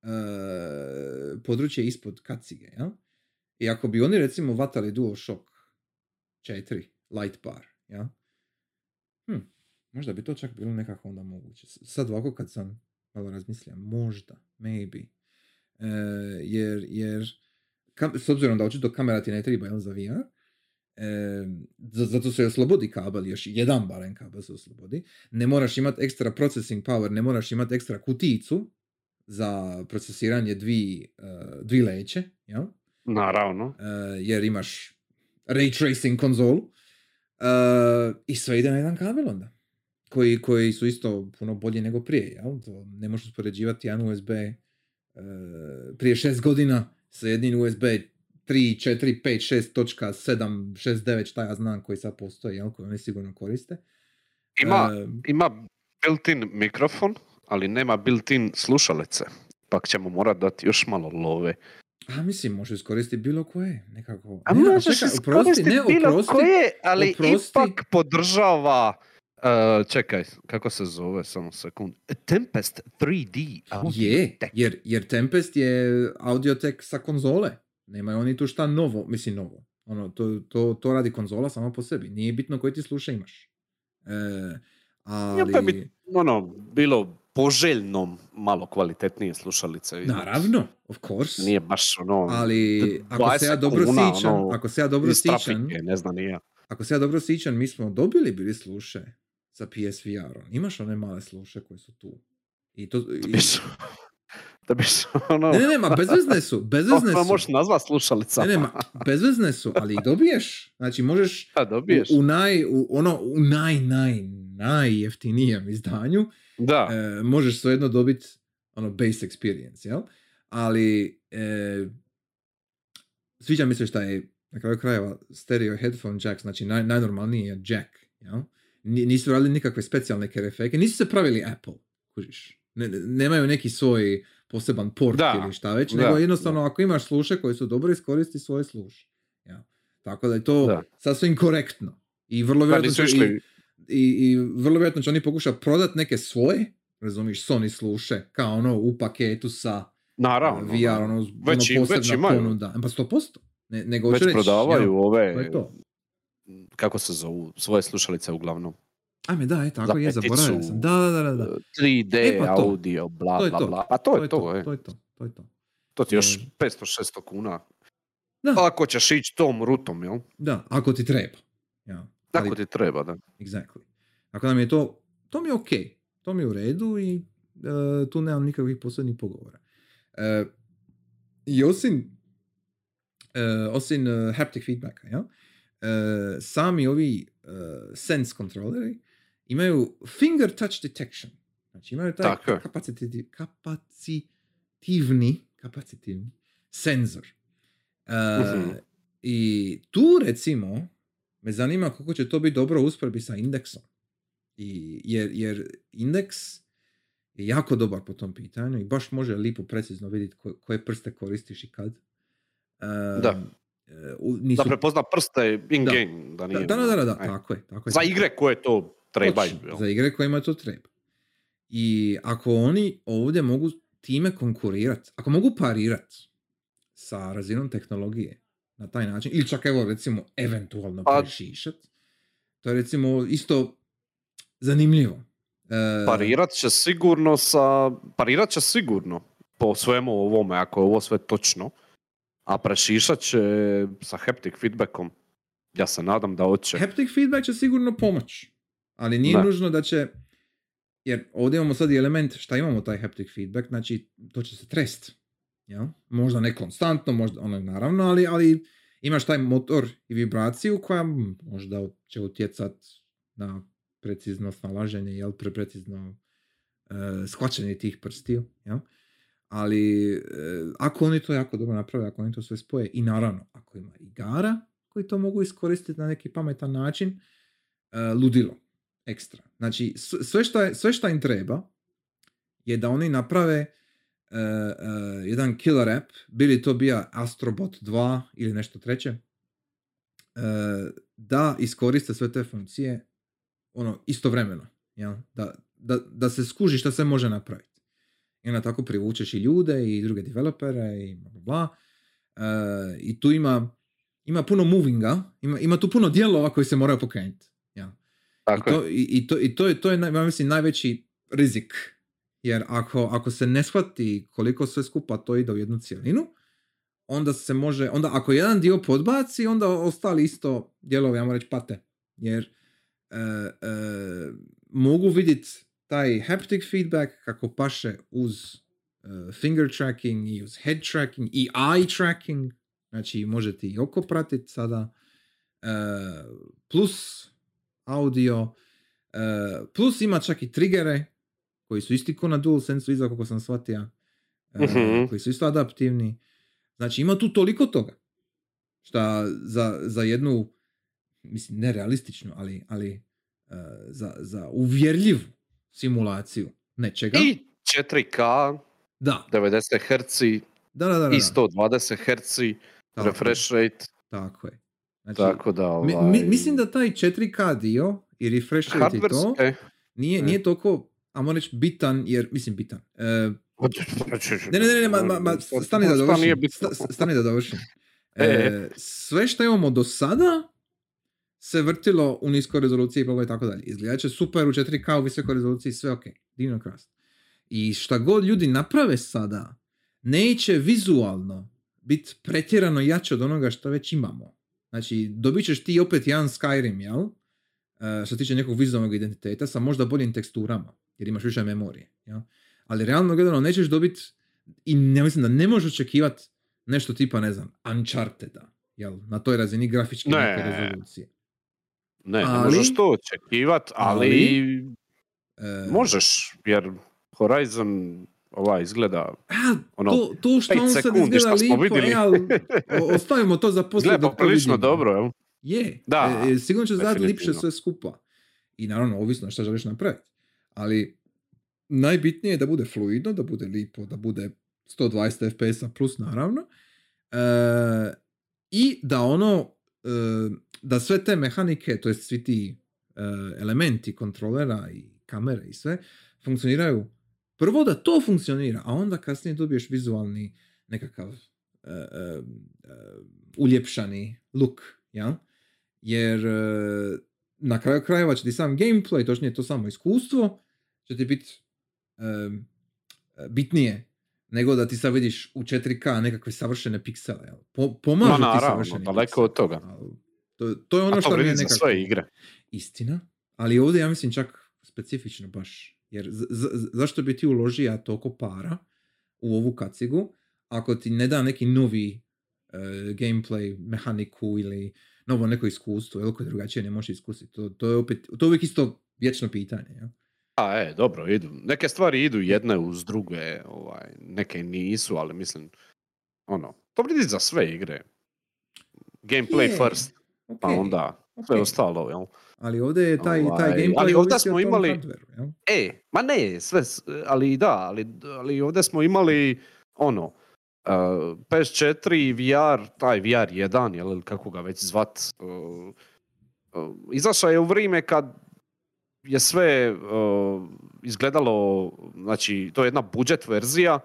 e, područje ispod kacige, jel? I ako bi oni recimo vatali DualShock 4 Light Bar, jel? Hm, možda bi to čak bilo nekako onda moguće. Sad ovako kad sam malo razmislio, možda, maybe. E, jer, jer kam, s obzirom da očito kamera ti ne treba jel, za VR, e, za- zato se oslobodi kabel, još jedan barem kabel se oslobodi. Ne moraš imati ekstra processing power, ne moraš imati ekstra kuticu za procesiranje dvi, e, dvi leće, jel? Naravno. E, jer imaš ray tracing konzolu e, i sve ide na jedan kabel onda. Koji, koji su isto puno bolji nego prije, jel? To ne možeš uspoređivati jedan USB prije šest godina sa jednim USB 3, 4, 5, 6, točka 7, 6, 9, šta ja znam koji sad postoji, jel? Koji oni sigurno koriste. Ima, ima built-in mikrofon, ali nema built-in slušalice. Pak ćemo morat dati još malo love. a mislim, možeš iskoristiti bilo koje, nekako. A Ne, možeš oprosti, iskoristiti ne, bilo oprosti. koje, ali oprosti. ipak podržava... uh, čekaj, kako se zove, samo sekund. Tempest 3D. audio Je, jer, jer Tempest je audiotek sa konzole. Nemaju oni tu šta novo, mislim novo. Ono, to, to, to radi konzola sama po sebi. Nije bitno koji ti sluša imaš. E, ali... Ja, pa bi ono, bilo poželjno malo kvalitetnije slušalice. vidim. Naravno, of course. Nije baš ono... ali ako se ja 20 dobro kuna, sjećam, ono, ako se ja dobro trafike, ne znam ni ja. ako se ja dobro sjećam, mi smo dobili bili sluše sa PSVR-om. Imaš one male sluše koje su tu. I to, i- da biš ono... Ne, ne, ne, ma bezvezne su, bezvezne to su. možeš nazvat slušalicama. Ne, ne, ma, bezvezne su, ali ih dobiješ. Znači, možeš Da, dobiješ. u, u naj, u, ono, u naj, naj, najjeftinijem izdanju Da, e, možeš svejedno dobiti ono base experience, jel? Ali e, sviđa mi se šta je na kraju krajeva stereo headphone jack, znači naj, najnormalniji je jack, jel? Ni- Nisu radili nikakve specijalne kerefeke, nisu se pravili Apple, kužiš. Ne, ne- nemaju neki svoj poseban port Da, ili šta već, da, nego jednostavno ako imaš sluše koji su dobro iskoristi svoje sluše. Jel? Tako da je to Da. sasvim korektno. I vrlo da vjerojatno i- išli... i, i vrlo vjerojatno će oni pokušati prodat neke svoje, razumiš, Sony sluše, kao ono u paketu sa Naravno. VR, da. ono, Već ono već posebna imaju. ponuda. Pa 100%. Ne, nego Već reći, prodavaju jel, ove... to je to. Kako se zovu? Svoje slušalice uglavnom. Ajme, da, je tako Za je, zaboravio sam. Da, da, da, da, da. 3D, E, pa to. audio, bla, To je bla, to. bla. A to, je to, e. to je to, to je to. To ti još E. 500-600 kuna. Da. Ako ćeš ići tom rutom, jel? Da, ako ti treba. Tako Ali- ti treba, da. Exactly. Tako da mi je to, to mi je ok. To mi je u redu i e, tu nemam nikakvih posebnih pogovora. E, I osim, e, osim haptic feedbacka, ja? Sami ovi sense kontroleri imaju finger touch detection. Znači imaju taj Tako kapaciti- kapacitivni, kapacitivni senzor. Mhm. I tu recimo me zanima kako će to biti dobro u usporedbi sa indeksom. I, jer, jer indeks je jako dobar po tom pitanju i baš može lipo precizno vidjeti ko- koje prste koristiš i kad. E, Da. e, nisu, Da prepozna prste in Da. game. Da, nije, da, da, da, da, aj. tako je. Tako je Za igre koje to trebaju. Točno, za igre kojima to treba. I ako oni ovdje mogu time konkurirati, ako mogu parirati sa razinom tehnologije na taj način, ili čak evo recimo eventualno Pa- prešišat, to je recimo isto zanimljivo. E, Parirat će sigurno sa... Parirat će sigurno po svemu ovome, ako je ovo sve točno. A prešišat će sa haptic feedbackom. Ja se nadam da hoće. Haptic feedback će sigurno pomoći. Ali nije Da. nužno da će, jer ovdje imamo sad i element šta imamo taj haptic feedback, znači to će se trest. Jel? Možda ne konstantno, možda ono naravno, ali, ali imaš taj motor i vibraciju koja možda će utjecat na precizno snalaženje, jel, pre precizno e, shvaćanje tih prstiju, jel? Ali e, ako oni to jako dobro naprave, ako oni to sve spoje i naravno ako ima igara koji to mogu iskoristiti na neki pametan način, e, ludilo, ekstra. Znači sve šta, sve šta im treba je da oni naprave e, jedan killer app, bili to bija Astrobot 2 ili nešto treće, e, da iskoriste sve te funkcije ono, istovremeno. Jel? Da, da, da se skuži šta se može napraviti. I onda tako privučeš i ljude i druge developere i bla bla I tu ima, ima puno movinga, ima, ima tu puno dijelova koji se moraju pokrenuti. Tako I, to, i, i to, i to je, to je naj- ja mislim, najveći rizik. Jer ako, ako se ne shvati koliko sve skupa to ide u jednu cjelinu, onda se može, onda ako jedan dio podbaci, onda ostali isto dijelovi, ajmo reći, pate. Jer e, e, mogu vidjeti taj haptic feedback kako paše uz e, finger tracking i uz head tracking i eye tracking. Znači možete i oko pratiti sada. E, plus audio. e, plus ima čak i triggere koji su isti ko na DualSense iza kako sam shvatio. Mhm. koji su isto adaptivni. Znači ima tu toliko toga. Šta za, za jednu, mislim, nerealističnu, ali, ali e, za, za uvjerljivu simulaciju nečega. I 4K, Da, 90 Hz da, da, da. da. i 120 Hz, Tako refresh rate, Tako je. Znači, tako da ovaj... mi- mislim da taj 4K dio i refresh rate i to nije, nije toliko, ajmo reći, bitan, jer, mislim, bitan. E, Ne, ne, ne, ne, ma, ma, ma, stani da dovršim. stani da dovršim. E. Sve što imamo do sada se vrtilo u niskoj rezoluciji i tako dalje. Izgledat će super u 4K u visokoj rezoluciji, sve ok. Divno krasno. I šta god ljudi naprave sada, neće vizualno biti pretjerano jače od onoga što već imamo. Znači, dobit ćeš ti opet jedan Skyrim, jel? E, što se tiče nekog vizualnog identiteta sa možda boljim teksturama, jer imaš više memorije, jel? Ali realno gledano nećeš dobiti i ne mislim da ne možeš očekivati nešto tipa, ne znam, Uncharteda, jel? Na toj razini grafičke Ne. neke rezolucije. Ne, ne Ali- možeš to očekivat, ali, ali- E, možeš, jer Horizon ovaj izgleda... A, ono, to, to što on sad izgleda lipo, vidjeli. e, ali ostavimo to za poslije Izgleda dok to prilično vidimo. dobro, jel? Je, Da, e, e, sigurno će izgledati lipše sve skupa. I naravno, ovisno šta želiš napraviti. Ali najbitnije je da bude fluidno, da bude lipo, da bude 120 fps plus naravno. E, I da ono, e, da sve te mehanike, to jest svi ti e, elementi kontrolera i kamere i sve, funkcioniraju prvo da to funkcionira, a onda kasnije dobiješ vizualni nekakav uljepšani look, ja? Jer na kraju krajeva će ti sam gameplay, točnije to samo iskustvo, će ti biti e, bitnije nego da ti sad vidiš u 4K nekakve savršene piksele. Jel? Po, pomažu Ma ti naravno, savršeni daleko od toga. To, to je ono A što to mi je nekako sve igre. istina, ali ovdje ja mislim čak specifično baš. Jer z- z- zašto bi ti uložio toliko para u ovu kacigu ako ti ne da neki novi e, gameplay, mehaniku ili novo neko iskustvo, ili koje drugačije ne možeš iskusiti. To, to je opet, to je uvijek isto vječno pitanje. Ja? A, e, dobro, idu. Neke stvari idu jedne uz druge, ovaj, neke nisu, ali mislim, ono, to vrijedi za sve igre. Gameplay Je, first, pa ok, onda sve ostalo, jel? Ali ovdje je taj, taj Ovaj, gameplay ali ovdje smo imali- hardwareu, jel? E, ma ne, sve, ali da, ali, ali ovdje smo imali, ono, uh, PS4 i VR, taj VR 1, jel, ili kako ga već zvat, uh, uh, izašao je u vrijeme kad je sve uh, izgledalo, znači, to je jedna budžet verzija,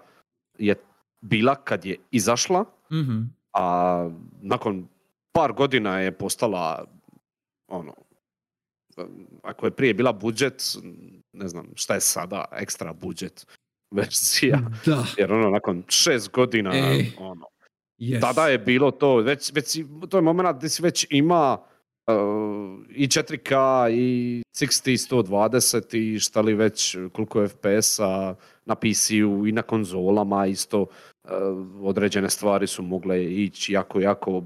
je bila kad je izašla, Mhm. a nakon par godina je postala ono ako je prije bila budžet ne znam šta je sada ekstra budžet verzija Da, jer ono nakon šest godina E, ono yes. tada je bilo to već, već to je moment gdje si već ima Uh, i 4K i 60 120 i šta li već koliko FPS-a na PC-u i na konzolama isto uh, određene stvari su mogle ići jako, jako,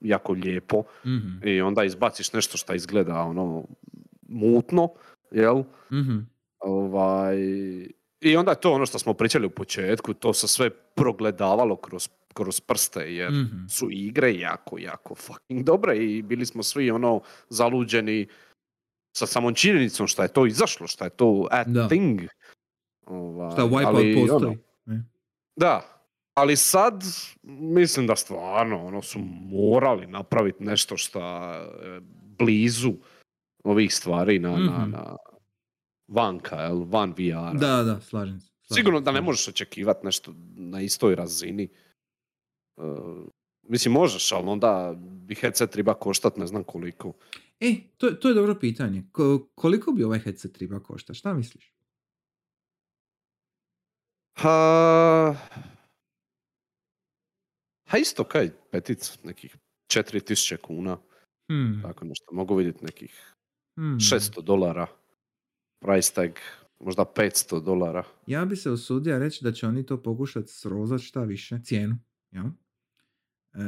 jako lijepo Mhm. i onda izbaciš nešto što izgleda ono mutno, jel? Mhm. Ovaj, I onda je to ono što smo pričali u početku, to se sve progledavalo kroz, kroz prste jer Mhm. su igre jako, jako fucking dobre i bili smo svi ono zaluđeni sa samom činjenicom šta je to izašlo, šta je to a Da. thing. Ovaj, Šta Wipeout ali, postoji. ono, da, ali sad mislim da stvarno ono su morali napraviti nešto šta je blizu ovih stvari na, na, Mhm. na vanka, jel, van VR-a. Da, da, slažem se. Sigurno da ne možeš očekivati nešto na istoj razini. Uh, mislim, možeš, ali onda bi headset treba koštat ne znam koliko. E, to, to je dobro pitanje. Ko- koliko bi ovaj headset treba košta? Šta misliš? Ha... Ha isto kaj, petic, nekih 4000 kuna, Hmm. tako nešto. Mogu vidjeti nekih hmm. 600 dolara, price tag, možda 500 dolara. Ja bi se usudio reći da će oni to pokušati srozati šta više, cijenu. Ja? E,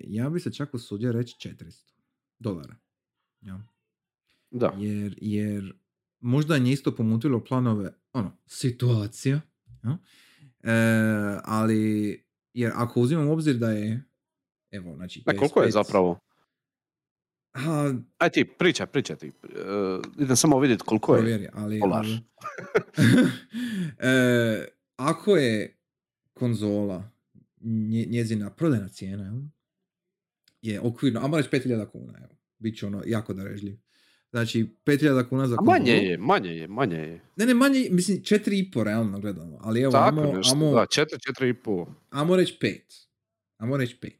ja bi se čak usudio reći 400 dolara. Ja? Da, Jer, jer možda je isto pomutilo planove, ono, situacija. Ja? E, ali, jer ako uzimam u obzir da je, evo, znači, ne, koliko je PS5 zapravo? Ha, Aj ti, pričaj, pričaj ti. Uh, idem samo vidjeti koliko je. provjeri, ali... ali- e, ako je konzola nje- njezina prodajna cijena, jel, je okvirno, a reći 5000 kuna, evo, bit će ono jako darežljiv. Znači, 5000 kuna za A konzolu. manje je, manje je, manje je. Ne, ne, manje, mislim, 4,5 realno gledano, ali evo, Tako amo, nešto, amo, da, 4, 4 i pol. amo reći 5. Amo reći 5.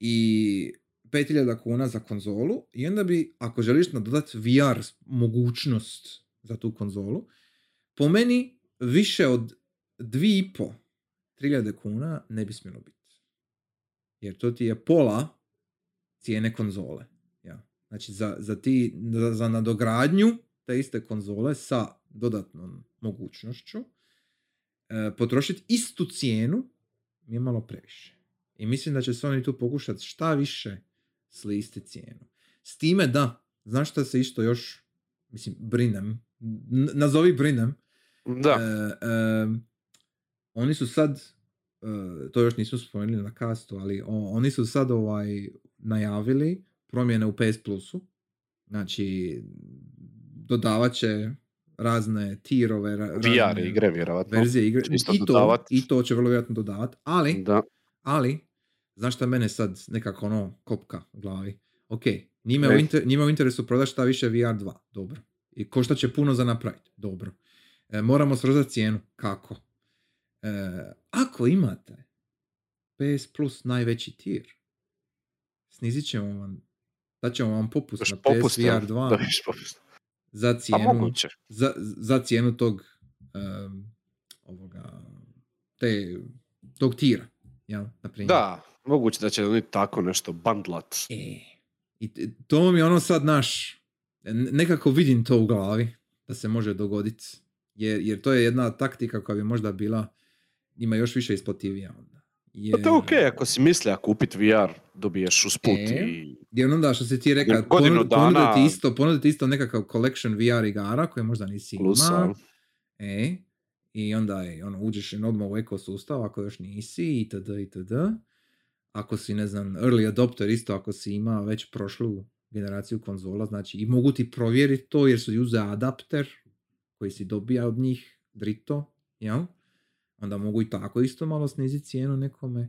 I 5000 kuna za konzolu i onda bi, ako želiš nadodati VR mogućnost za tu konzolu, po meni više od 2,5 3000 kuna ne bi smjelo biti. Jer to ti je pola cijene konzole. Ja. Znači za, za, ti, za, nadogradnju te iste konzole sa dodatnom mogućnošću e, potrošiti istu cijenu je malo previše. I mislim da će se oni tu pokušati šta više slisti cijenu. S time da, znaš šta se isto još, mislim, brinem, n- nazovi brinem, Da, E, e, oni su sad, e, to još nisu spomenuli na kastu, ali o- oni su sad ovaj najavili promjene u PS Plusu. Znači, dodavat će razne tirove, ra- VR razne igre, vjerovatno. verzije igre. I to. I to će vrlo vjerojatno dodavati, ali, Da. ali, znaš šta mene sad nekako ono kopka u glavi? Ok, njima u, inter, njima u interesu prodati šta više VR 2, dobro. I košta će puno za napraviti, dobro. E, moramo srozati cijenu, kako? E, ako imate PS Plus najveći tir, snizit ćemo vam, dat ćemo vam popust na popust, PSVR jel? 2 Da, još popust. za A cijenu, za, za cijenu tog em, ovoga te, tog tira, jel, na primjer. Da, moguće da će oni tako nešto bandlat. E, i to mi je ono sad naš, nekako vidim to u glavi, da se može dogoditi, jer, jer to je jedna taktika koja bi možda bila, ima još više isplativija onda. Jer, Pa to je okej, ako si mislio kupit VR, dobiješ usput E, i... jer onda što si ti rekao, Godinu ponud, dana- ponuditi isto, ponuditi isto nekakav collection VR igara koje možda nisi imao. E, i onda je, ono, uđeš i odmah u ekosustav ako još nisi itd. itd. Ako si, ne znam, early adopter isto, ako si ima već prošlu generaciju konzola, znači i mogu ti provjeriti to jer su uze adapter koji si dobija od njih, drito, jel? Onda mogu i tako isto malo sniziti cijenu nekome.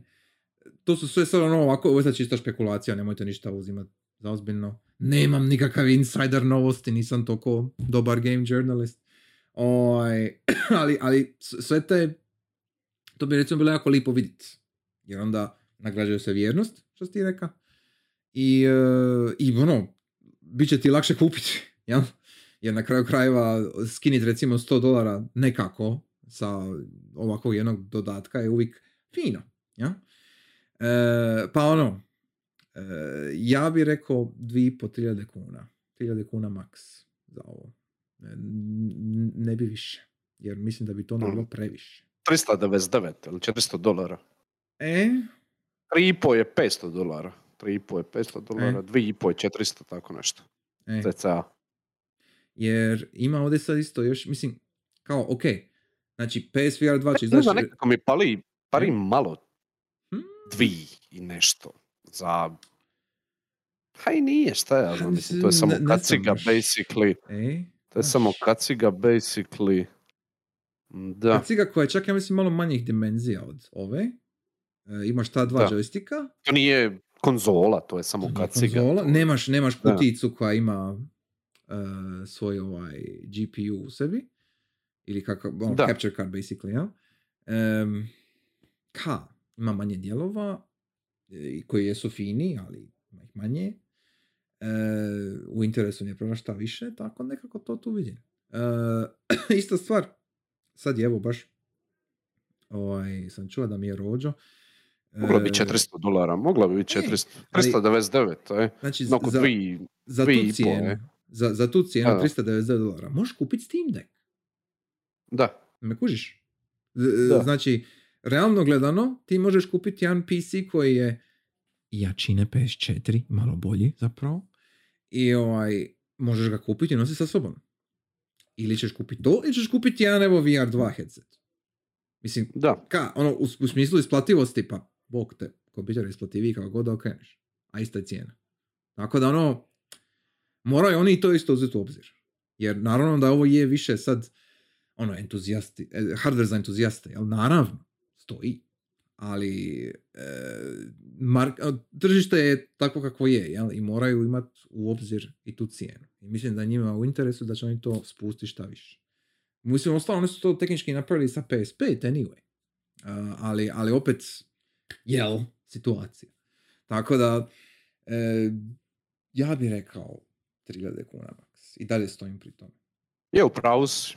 To su sve sad ono ovako, ovo je sad čista špekulacija, nemojte ništa uzimati za ozbiljno. Nemam nikakav insider novosti, nisam toliko dobar game journalist. Oj, ali, ali s- sve te, to bi recimo bilo jako lipo vidjeti. Jer onda nagrađuje se vjernost, što ti reka. I, e, i ono, bit će ti lakše kupiti, jel? Jer na kraju krajeva skinit recimo 100 dolara nekako sa ovakvog jednog dodatka je uvijek fino, jel? E, pa ono, E, ja bi rekao 2.500 kuna. 3000 kuna maks za ovo. E, n- ne bi više. Jer mislim da bi to bilo previše. 399 ili 400 dolara. E, 3,5 je 500 dolara. 3,5 je 500 dolara, 2,5 je 400, tako nešto. e. Jer ima ovdje sad isto još, mislim, kao, ok, znači PSVR 2 će Ne znam, izaći... nekako mi pali, E? malo Hmm? dvi i nešto za... Ha i nije, šta ja znam, mislim, to je samo ne kaciga baš. basically, E, to je samo kaciga basically, da, Kaciga koja je čak, ja mislim, malo manjih dimenzija od ove. E, imaš ta dva Da. joysticka. to nije konzola, to je samo Nije kaciga. konzola, to- Nemaš, nemaš Da. kuticu koja ima e, svoj ovaj GPU u sebi. Ili kako, ono, Da. capture card basically, ja? Em, ka, ima manje dijelova, e, i koji jesu fini, ali ima ih manje. E, u interesu mi je pronaći šta više, tako nekako to tu vidim. E, ista stvar, sad je evo baš, ovaj, sam čuo da mi je rođo. Mogla bi E, 400 dolara, mogla bi biti E, 400, ali- 399, to je, Znači, za, za tu cijenu, e. za, za tu cijenu Da, da. 399 dolara, možeš kupiti Steam Deck. Da, Me kužiš? Z- Da. Znači, realno gledano, ti možeš kupiti jedan PC koji je jačine PS4, malo bolji zapravo, i ovaj, možeš ga kupiti i nositi sa sobom. Ili ćeš kupiti to, ili ćeš kupiti jedan evo VR2 headset. Mislim, da, ka, ono, u, u smislu isplativosti, pa bog te, kompjuter je isplativiji kako god da okreneš. A ista je cijena. Tako da ono, moraju oni i to isto uzeti u obzir. Jer naravno da ovo je više sad, ono, entuzijasti, e, hardware za entuzijaste, jel naravno, stoji. Ali e, mark, a, tržište je tako kako je, jel? I moraju imati u obzir i tu cijenu. I mislim da njima u interesu da će oni to spustiti šta više. Mislim, ostalo, oni su to tehnički napravili sa PS5 anyway. Uh, ali, ali opet, jel, situacija. Tako da, e, ja bih rekao 3000 kuna maks. I dalje stojim pri tome. je u pravu si.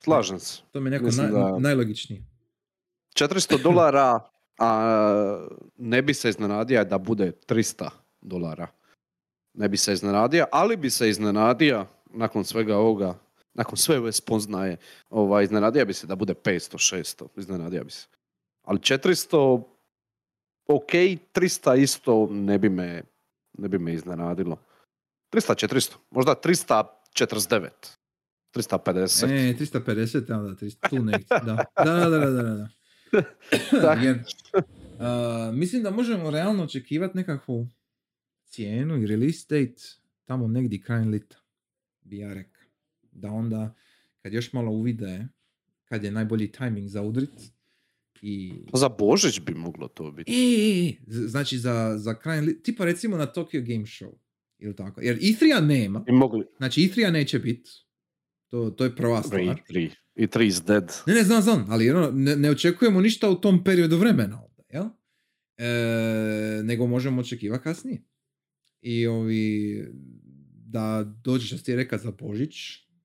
Slažem se. To mi je neko naj- da- najlogičnije. 400 dolara, a ne bi se iznenadio da bude 300 dolara. Ne bi se iznenadio, ali bi se iznenadio nakon svega ovoga, nakon sve ove spoznaje, ovaj, iznenadio bi se da bude 500, 600, iznenadio bi se. Ali 400, ok, 300 isto ne bi me, ne bi me iznenadilo. 300, 400, možda 349, 350. E, 350, da, da, 300, tu negdje, da. Da, da, da, da, da, da. Jer, a, mislim da možemo realno očekivati nekakvu cijenu i release date tamo negdje krajem lita, bi ja rekao. Da onda, kad još malo uvide kad je najbolji timing za udrit i... Za Božić bi moglo to biti. E, e, e, z- znači za, za lita, tipa recimo na Tokyo Game Show, ili tako. Jer E3-a nema, I mogli, znači E3-a neće biti, to, to je prva stvar. i tri. I tri is dead. Ne, ne, znam, znam, ali ono, ne, ne očekujemo ništa u tom periodu vremena ovdje, jel? E, nego možemo očekivati kasnije. I ovi, da dođe, što ti rekao za Božić,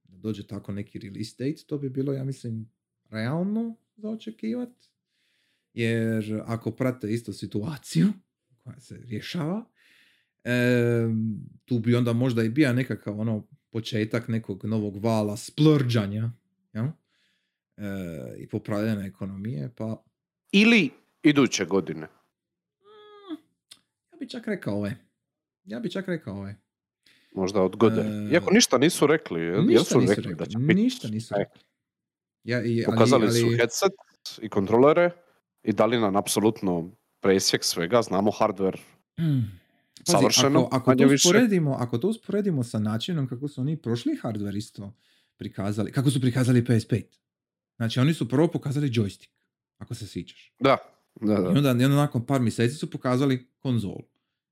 da dođe tako neki release date, to bi bilo, ja mislim, realno za očekivati. Jer ako prate isto situaciju koja se rješava, e, tu bi onda možda i bio nekakav ono početak nekog novog vala splurđanja, jel? E, i popravljanja ekonomije, pa Ili iduće godine. mm, ja bi čak rekao ove. Ja bi čak rekao ove. Možda odgode. E, Iako ništa nisu rekli. Ništa nisu rekli da će biti. ništa nisu E, rekli. Ja, i, ali, Pokazali ali, su headset i kontrolere i dali nam apsolutno presjek svega. Znamo hardware Mm. Pazi, savršeno, ako, ako, to više. usporedimo, ako to usporedimo sa načinom kako su oni prošli hardware isto prikazali, kako su prikazali PS5. Znači oni su prvo pokazali joystick, ako se sjećaš. Da, da, da. onda, i onda nakon par mjeseci su pokazali konzolu.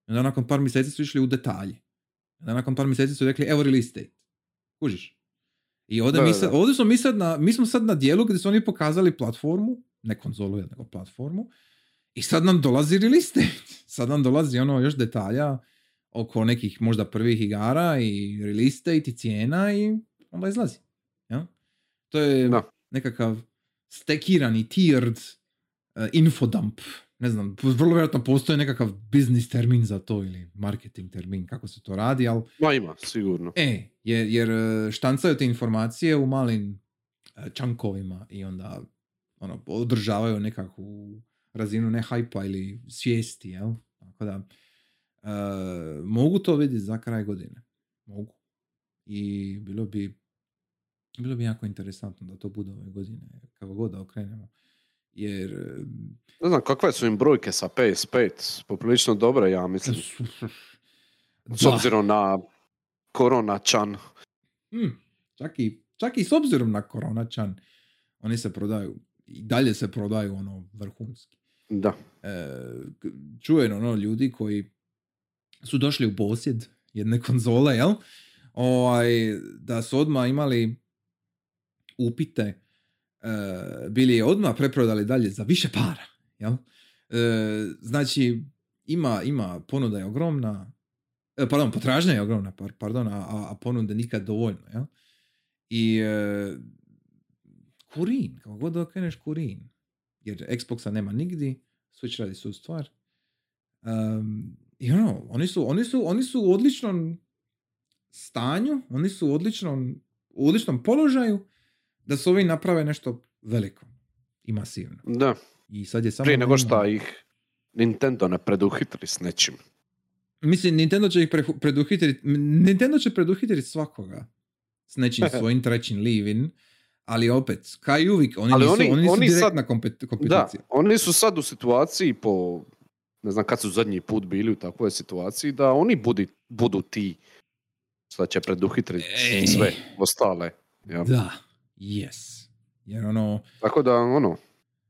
I onda nakon par mjeseci su išli u detalje. I onda nakon par mjeseci su rekli evo release date. Kužiš? I ovdje, Da, mi, sad, ovdje smo mi sad na, mi smo sad na dijelu gdje su oni pokazali platformu, ne konzolu, nego platformu, i sad nam dolazi release date. Sad nam dolazi ono još detalja oko nekih možda prvih igara i release date i cijena i onda izlazi. Ja? To je Da. nekakav stekirani, tiered uh, infodump, ne znam, vrlo vjerojatno postoji nekakav biznis termin za to ili marketing termin, kako se to radi, ali... Ma ima, sigurno. E, jer, jer e, štancaju te informacije u malim e, čankovima i onda ono, održavaju nekakvu razinu ne hajpa ili svijesti, jel? Tako da, e, mogu to vidjeti za kraj godine. Mogu. I bilo bi bilo bi jako interesantno da to bude ove godine, kako god da okrenemo. Jer... Ne znam, kakve su im brojke sa PS5? Poprilično dobre, ja mislim. S obzirom na korona čan. Hmm, čak, i, čak i s obzirom na korona čan, oni se prodaju, i dalje se prodaju ono vrhunski. Da. E, čujem ono ljudi koji su došli u posjed jedne konzole, jel? Ovaj, da su odmah imali upite uh, bili je odmah preprodali dalje za više para. Jel? Uh, znači, ima, ima ponuda je ogromna, pardon, potražnja je ogromna, pardon, a, a ponuda nikad dovoljno. Jel? I kurin, kako god okreneš kurin. Jer Xboxa nema nigdje, Switch radi su stvar. Um, I ono, oni su, oni, su, oni su u odličnom stanju, oni su u odličnom, u odličnom položaju da su ovi naprave nešto veliko i masivno. Da. I sad je samo... Prije nego što ih Nintendo ne preduhitri s nečim. Mislim, Nintendo će ih preduhitriti, Nintendo će preduhitriti svakoga s nečim svojim trećim livin, ali opet, kaj uvijek, oni, ali nisu, oni, oni, oni direktna kompeticija. Da, oni su sad u situaciji po, ne znam kad su zadnji put bili u takvoj situaciji, da oni budi, budu ti što će preduhitriti sve ostale. Ja. Da, Yes. Jer ono... Tako da, ono,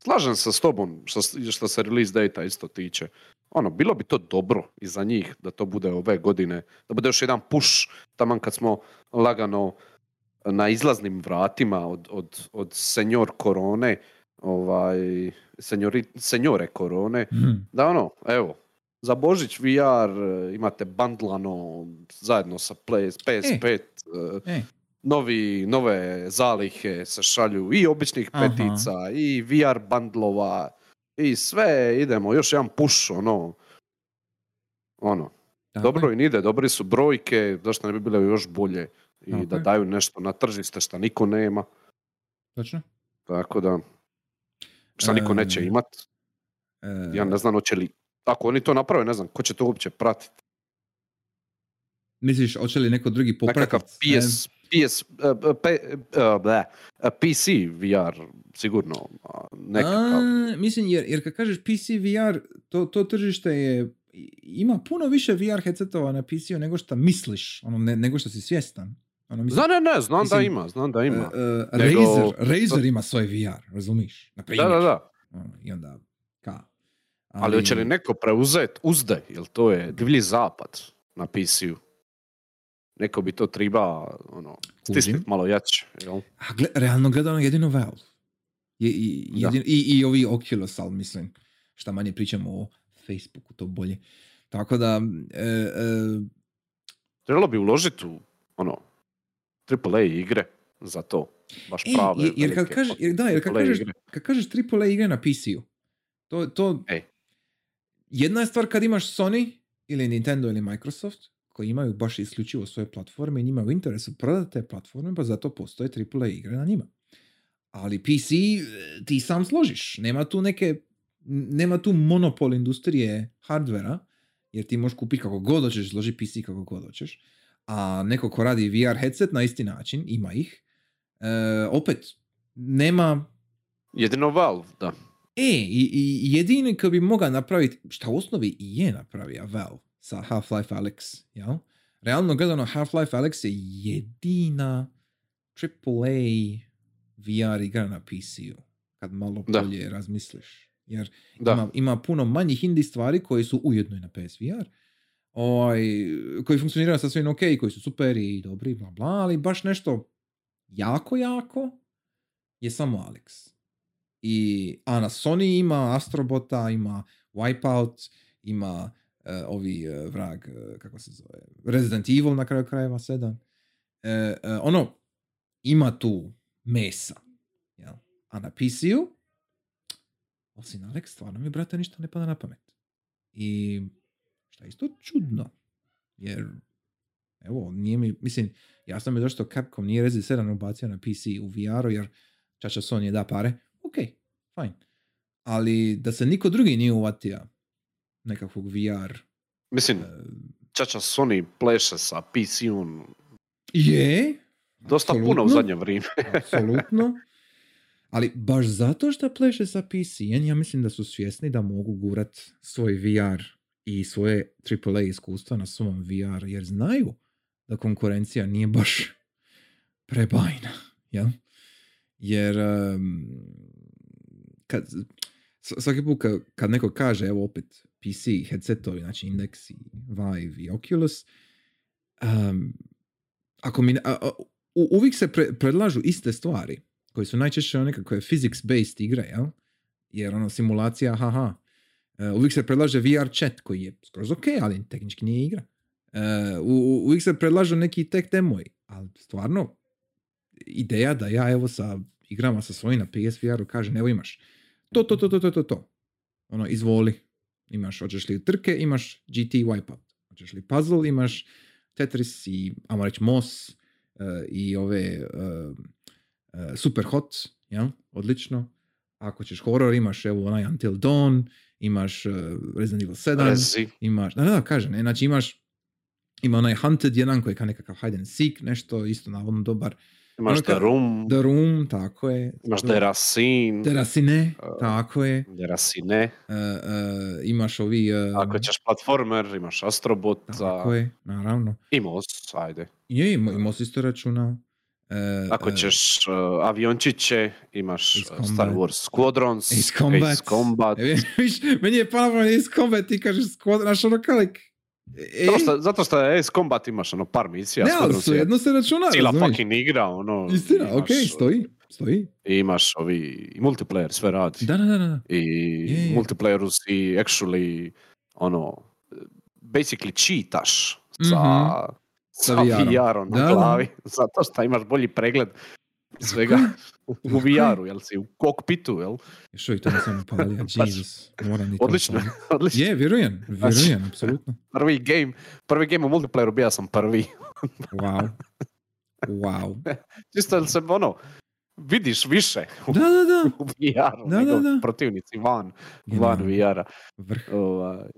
slažem se s tobom što, što se release data isto tiče. Ono, bilo bi to dobro i za njih da to bude ove godine, da bude još jedan push taman kad smo lagano na izlaznim vratima od, od, od senjor korone, ovaj, senjori, senjore korone, hmm. da ono, evo, za Božić VR imate bandlano zajedno sa PS5, e. E. novi, nove zalihe se šalju i običnih petica i VR bandlova i sve idemo, još jedan push ono ono. Dobro im ide, dobri su brojke, zašto ne bi bile još bolje i da daju nešto na tržište što niko nema. Točno. Tako da, što niko neće imat. Ja ne znam hoće li, ako oni to naprave, ne znam, ko će to uopće pratiti. Misliš, hoće li neko drugi popratiti? Nekakav PS, PS, uh, uh, PC VR sigurno nekakav. A, mislim, jer, jer kad kažeš PC VR, to, to tržište je ima puno više VR headsetova na PC-u nego što misliš, ono, ne, nego što si svjestan. Ono, mislim, ne, ne, znam mislim, da ima, znam da ima. Uh, uh, nego... Razer, Razer ima svoj VR, razumiš? Na da, da, da. Ono, I onda, ka? Ali, Ali hoće li neko preuzet uzde, jer to je divlji zapad na PC-u? neko bi to triba ono, stisniti malo jače. Jel? A gle, realno gledano jedino Valve. Je, i, jedin, i, I ovi Oculus, ali mislim, šta manje pričamo o Facebooku, to bolje. Tako da... E, e, Trebalo bi uložiti u ono, AAA igre za to. Baš Ej, prave. Jer, jer kad kažeš, jer, da, jer kad kažeš, kad kažeš AAA igre na PC-u, to, to Ej. jedna je stvar kad imaš Sony ili Nintendo ili Microsoft, koji imaju baš isključivo svoje platforme i njima u interesu prodati te platforme, pa zato postoje AAA igre na njima. Ali PC ti sam složiš. Nema tu neke, nema tu monopol industrije hardvera, jer ti možeš kupiti kako god hoćeš, složi PC kako god hoćeš. A neko ko radi VR headset na isti način, ima ih. E, opet, nema... Jedino Valve, da. E, i, i jedini ko bi mogao napraviti, šta u osnovi i je napravio Valve, sa Half-Life Alex, jel? Realno gledano, Half-Life Alex je jedina AAA VR igra na PC-u, kad malo bolje razmisliš. Jer Ima, ima puno manjih indie stvari koji su ujedno i na PSVR, ovaj, koji funkcioniraju sasvim ok, koji su super i dobri, bla bla, ali baš nešto jako, jako je samo Alex. I, a na Sony ima Astrobota, ima Wipeout, ima uh, ovi uh, vrag, uh, kako se zove, Resident Evil na kraju krajeva 7. ono, ima tu mesa. Jel? A na PC-u Osim Alex, stvarno mi, brate, ništa ne pada na pamet. I šta je isto čudno, jer evo, nije mi, mislim, jasno mi je zašto Capcom nije Resident 7 ubacio na PC u VR-u, jer čača Sony da pare, ok, fine. Ali da se niko drugi nije uvatio nekakvog VR. Mislim, e, čača Sony pleše sa PC-un je, dosta puno u zadnje vrijeme. Apsolutno. Ali baš zato što pleše sa PC-en, ja mislim da su svjesni da mogu gurat svoj VR i svoje AAA iskustva na svom VR, jer znaju da konkurencija nije baš prebajna. Jel? Jer em, kad, svaki put kad, neko kaže, evo opet PC headsetovi, znači Index i Vive i Oculus, em, ako mi, a- a- u- uvijek se pre- predlažu iste stvari, koje su najčešće nekakve physics-based igre, jel? Jer ono, simulacija, haha. E, uvijek se predlaže VR chat, koji je skroz ok, ali tehnički nije igra. E, u- uvijek se predlažu neki tek demoji, ali stvarno, ideja da ja evo sa igrama sa svojim na PSVR-u kažem, evo imaš to, to, to, to, to, to, to. Ono, izvoli. Imaš, hoćeš li trke, imaš GT Wipeout. Hoćeš li puzzle, imaš Tetris i, ajmo reći, Moss e, i ove e, e, Super Hot, jel? Odlično. Ako ćeš horror, imaš evo onaj Until Dawn, imaš e, Resident Evil 7, Rezi. imaš, da, da, da, kažem, ne, znači imaš ima onaj Hunted jedan koji je kao nekakav hide and seek, nešto isto navodno dobar. Imaš Ono The Room, The Room, tako je. imaš Deracine, Terasine, Uh, tako je. Deracine. E, e, imaš ovi... e, Ako ćeš platformer, imaš Astrobota, Tako je, naravno. i Moss, ajde. Je, ima se isto računa. E, Ako e, ćeš uh, aviončiće, imaš Star. Wars Squadrons, Ace Combat. Ace Combat. Meni je palo Ace Combat, ti kažeš squad, znaš ono kao like, e, Zato što, zato što je Ace Combat imaš ono par misija, ne, ali su je jedno se računa, cijela fucking igra, ono. Istina, imaš, ok, stoji, stoji. I imaš ovi, i multiplayer sve radi. Da, da, da, da. I Je, je. multiplayeru si actually, ono, basically cheataš sa, Mhm. Sa VR-om. Na Da, da. glavi, zato što imaš bolji pregled svega u. VR-u, jel si u kokpitu, jel? Još uvijek to nisam upalio, Jesus, moram i to Odlično, odlično. Je, vjerujem, vjerujem, apsolutno. Prvi game, prvi game u multiplayeru bija sam prvi. Wow. Wow. Čisto jel se ono, vidiš više u Da, da, da. VR-u Da, nego da, da. protivnici van, van. VR-a. Vrh. Ovaj,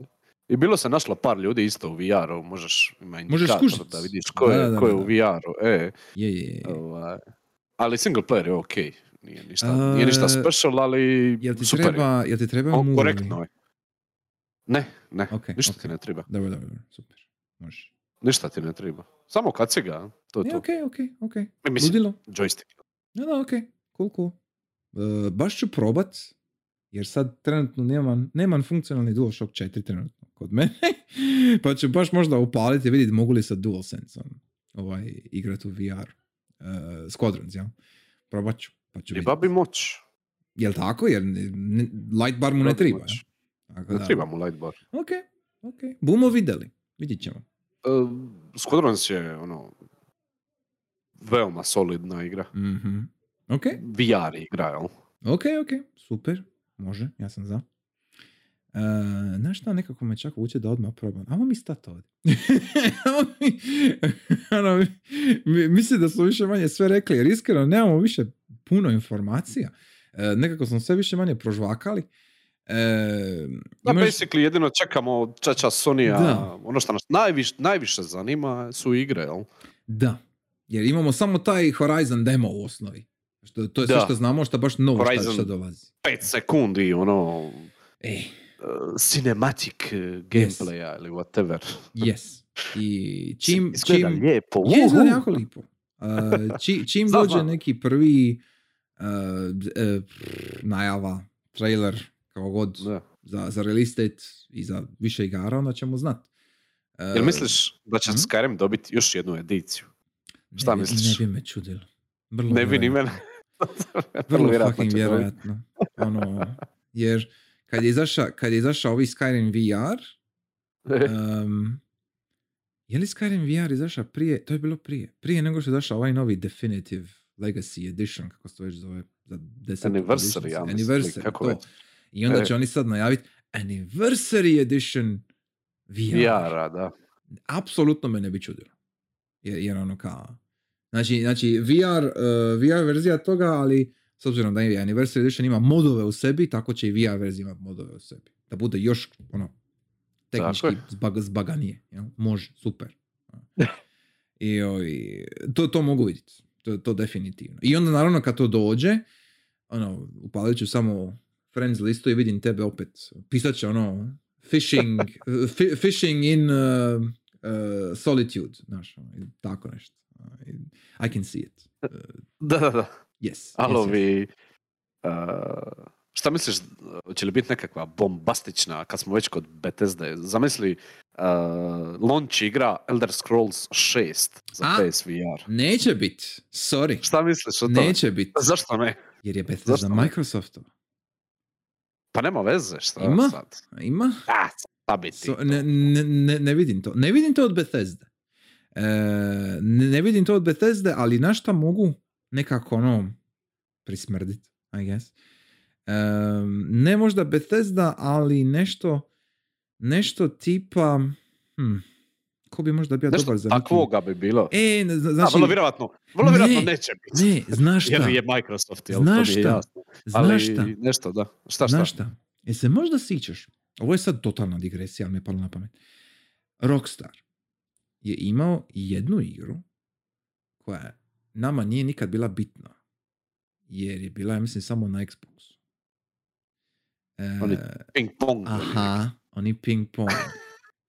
I bilo se našlo par ljudi isto u VR-u, možeš, ima Možeš indikator da vidiš ko je, da, da, ko je u. VR-u. E, Je, je, je. ovaj, ali single player je ok. Nije ništa, nije ništa special, ali Jel ti super je. treba, jel ti treba O, movie? korektno je. Ne, ne, Ok, ništa ok. ti ne treba. Dobro, dobro, dobro, super. Možeš. Ništa ti ne treba. Samo kaciga, to je E, to. ok, ok, ok. E, Mislim, Ludilo. joystick. Da, da, ok. Cool, cool. E, baš ću probat, jer sad trenutno nemam, nemam funkcionalni DualShock 4 trenutno kod mene. pa ću baš možda upaliti i vidjeti mogu li sa DualSense-om ovaj, igrat u VR. Uh, Squadrons, ja. Probat ću. Pa ću Treba bi moć. Jel tako? Jer ne- ne- light bar mu ne Treba ja? Tako Ne treba mu light bar. Ok, ok. Bumo vidjeli. Vidjet ćemo. Uh, Squadrons je ono veoma solidna igra. Mhm. Ok, VR igra, jel? ok, ok. Super. Može, ja sam za. Uh, znaš šta, nekako me čak vuče da odmah probam. Amo mi stat ovdje. Mi, ono, mi- mi- mislim da smo više manje sve rekli, jer iskreno nemamo više puno informacija. E, nekako smo sve više manje prožvakali. E, Da, imaš- basically jedino čekamo čača Sonija, Da. ono što nas najviš, najviše zanima su igre, jel? Da, jer imamo samo taj Horizon demo u osnovi. Što, to je sve Da. što znamo, što baš novo šta, Horizon. šta dolazi. 5 sekundi, ono, Ej, uh, cinematic uh, gameplaya ili whatever. yes. I čim, Izgleda čim, lijepo. Je, izgleda jako lipo. Uh, či, čim dođe neki prvi uh, uh, najava, trailer, kao god, Da. za, za release date i za više igara, onda ćemo znat. Uh, Jel misliš da će mhm. Skyrim dobiti još jednu ediciju? šta ne, bi- misliš? Ne bi me čudilo. Vrlo Ne bi ni mene. Vrlo fucking vjerojatno. Ono, jer kad je izašao, kad je izašao ovi Skyrim VR, um, je li Skyrim VR izašao prije, to je bilo prije, prije nego što je izašao ovaj novi Definitive Legacy Edition, kako se to već zove, za 10. Anniversary, ja Anniversary, kako to. već. I onda E. će oni sad najaviti Anniversary Edition VR. VR-a, da. Apsolutno me ne bi čudilo. Jer, jer ono kao... Znači, znači VR, uh, VR verzija toga, ali s obzirom da je Anniversary Edition ima modove u sebi, tako će i VR verzija imati modove u sebi. Da bude još ono, tehnički zbag, zbaganije. jel? Može, super. I, ovi, to, to mogu vidjeti. To, to definitivno. I onda naravno kad to dođe, ono, upalit ću samo friends listu i vidim tebe opet. Pisat će ono, fishing, fi- fishing in uh, uh, solitude, znaš, ono, tako nešto. Uh, I can see it. Uh, Da, da, da. Yes. Ali yes, yes. ovi... uh, šta misliš, će li biti nekakva bombastična, kad smo već kod Bethesda, zamisli uh, launch igra Elder Scrolls 6 za A? PSVR. Neće bit. Sorry. Šta misliš o tome? Neće bit. Zašto ne? Jer je Bethesda Zašto ne? Microsoftova. Pa nema veze, šta Ima? sad? Ima? A, šta bi ti So, ne, ne, ne, vidim to. Ne vidim to od Bethesde. E, ne, vidim to od Bethesde, ali na šta mogu nekako ono prismrdit, I guess. E, ne možda Bethesda, ali nešto nešto tipa hm, ko bi možda bio Nešto dobar za takvoga bi bilo. E, ne, znači, vrlo vjerojatno, vrlo ne, vjerojatno neće biti. ne, znaš šta, Jer je Microsoft, jel? Znaš to mi je šta? jasno. Ali znaš šta, nešto, da. Šta, šta? Znaš šta? Jel se možda sićaš? Ovo je sad totalna digresija, ali mi je palo na pamet. Rockstar je imao jednu igru koja nama nije nikad bila bitna. Jer je bila, ja mislim, samo na Xboxu. E, Oni Ping pong. aha, oni ping pong.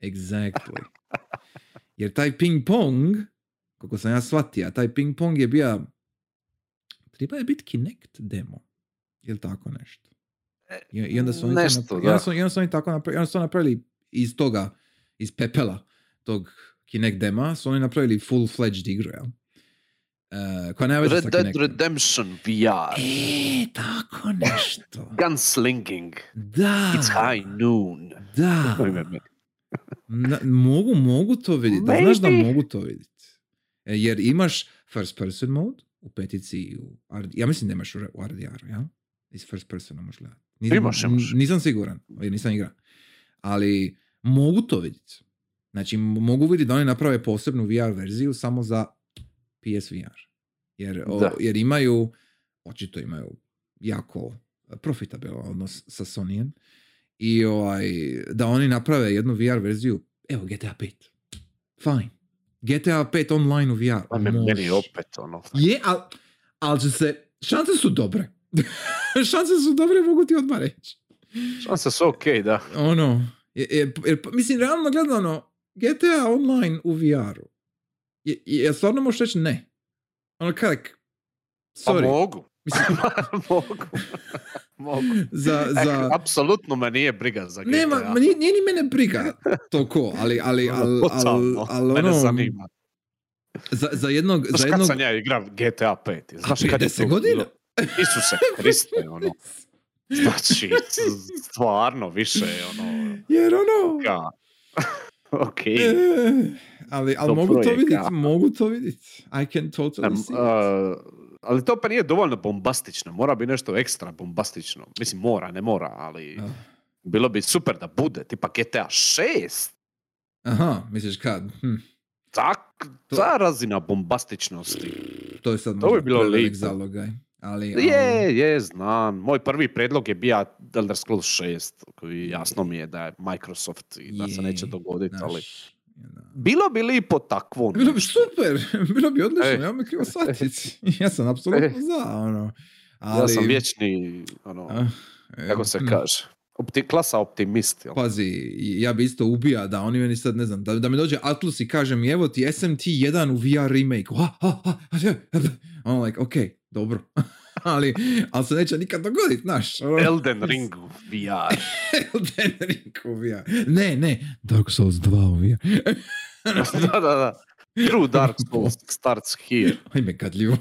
Exactly. Jer taj ping pong, kako sam ja shvatio, taj ping pong je bio treba je biti Kinect demo. Ili tako nešto. I, i onda su oni to Nešto, napravili, da. i onda su, i onda su oni tako napravili, i onda su napravili iz toga, iz pepela tog Kinect dema, su oni napravili full-fledged igru, jel? Uh, koja sa Red Dead. Redemption VR. E, tako nešto. Gunslinging. Da. It's high noon. Da. Na- mogu, mogu to vidjeti. Da znaš da mogu to vidjeti. E, Jer imaš first person mode u petici i u RD, ja mislim da imaš u R- u RDR-u, ja? Iz first persona možeš gledati. Nisam, Imaš, imaš. Nisam siguran, jer nisam igra. Ali mogu to vidjeti. Znači, mogu vidjeti da oni naprave posebnu VR verziju samo za PSVR. Jer, o- jer imaju, očito imaju jako profitabilan odnos sa Sonyjem i ovaj, da oni naprave jednu VR verziju, evo GTA 5. Fine. GTA 5 online u VR. Pa me, meni opet ono. Je, ali al će se, šanse su dobre. šanse su dobre, mogu ti odmah reći. Šanse su okej, da. Ono, je, je, jer, mislim, realno gledano, GTA online u VR-u. Je, je, stvarno možeš reći ne? Ono kak, Pa sorry. mogu. Mislim, mogu. mogu. za, Eh, za, apsolutno me nije briga za GTA. Nema, ma nije, nije ni mene briga to ko, ali, ali, ali, ali, ali Mene ono, zanima. za, za jednog, Znaš za kad jednog, sam ja igram GTA 5? Znaš kad je 10 to godina? Isuse Kriste, ono. Znači, stvarno više, ono, jer ono, ka. Okej. e, ali, ali To mogu to vidjeti, mogu to vidjeti. I can totally Em, see it. a, ali to pa nije dovoljno bombastično, mora bi nešto ekstra bombastično. Mislim, mora, ne mora, ali Ah. bilo bi super da bude, tipa GTA 6. Aha, misliš kad? Hm, Tak, To- ta razina bombastičnosti. to je sad To bi možda bilo zalogaj. Ali, Je, je, znam. Moj prvi predlog je bio Elder Scrolls 6, koji jasno mi je da je Microsoft i da se neće Je, dogoditi, ali... Bilo bi lipo takvo. Bilo bi super, bilo bi odlično, E. ja me krivo shvatiti. Ja sam apsolutno E. za, ono. Ali, Ja sam vječni, ono, ah, kako se kaže, opti, klasa optimist. Jel? Pazi, ja bi isto ubija da oni meni sad, ne znam, da, da mi dođe Atlus i kaže mi, evo ti SMT1 u VR remake. Ha, ha, ha, ha, ha. Ono like, ok, dobro. ali, ali se neće nikad dogoditi, znaš. ono. Elden Ring u VR. Elden Ring u VR. Ne, ne, Dark Souls 2 u VR. da, da, da. True Dark Souls starts here. Ajme, gadljivo.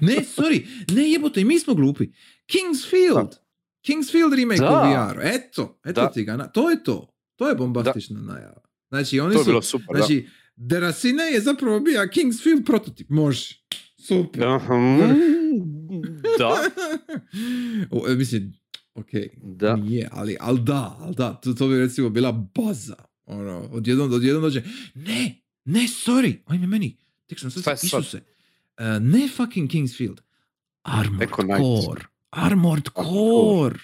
ne, sorry, ne jebote, i mi smo glupi. Kingsfield. Kingsfield remake Da. u VR. Eto, eto Da. ti ga. na- To je to. To je bombastična najava. Znači, oni To je su... bilo super, Znači, Derasine je zapravo bio Kingsfield prototip. Može. Super. da. Da. O, e, mislim, ok, Da. nije, ali, ali da, ali da, to, to bi recimo bila baza. Ono, odjednom, odjednom dođe, ne, ne, sorry, ajme meni, tek sam sad, sad? Isuse, uh, ne fucking Kingsfield, Armored. Core, Armored Core,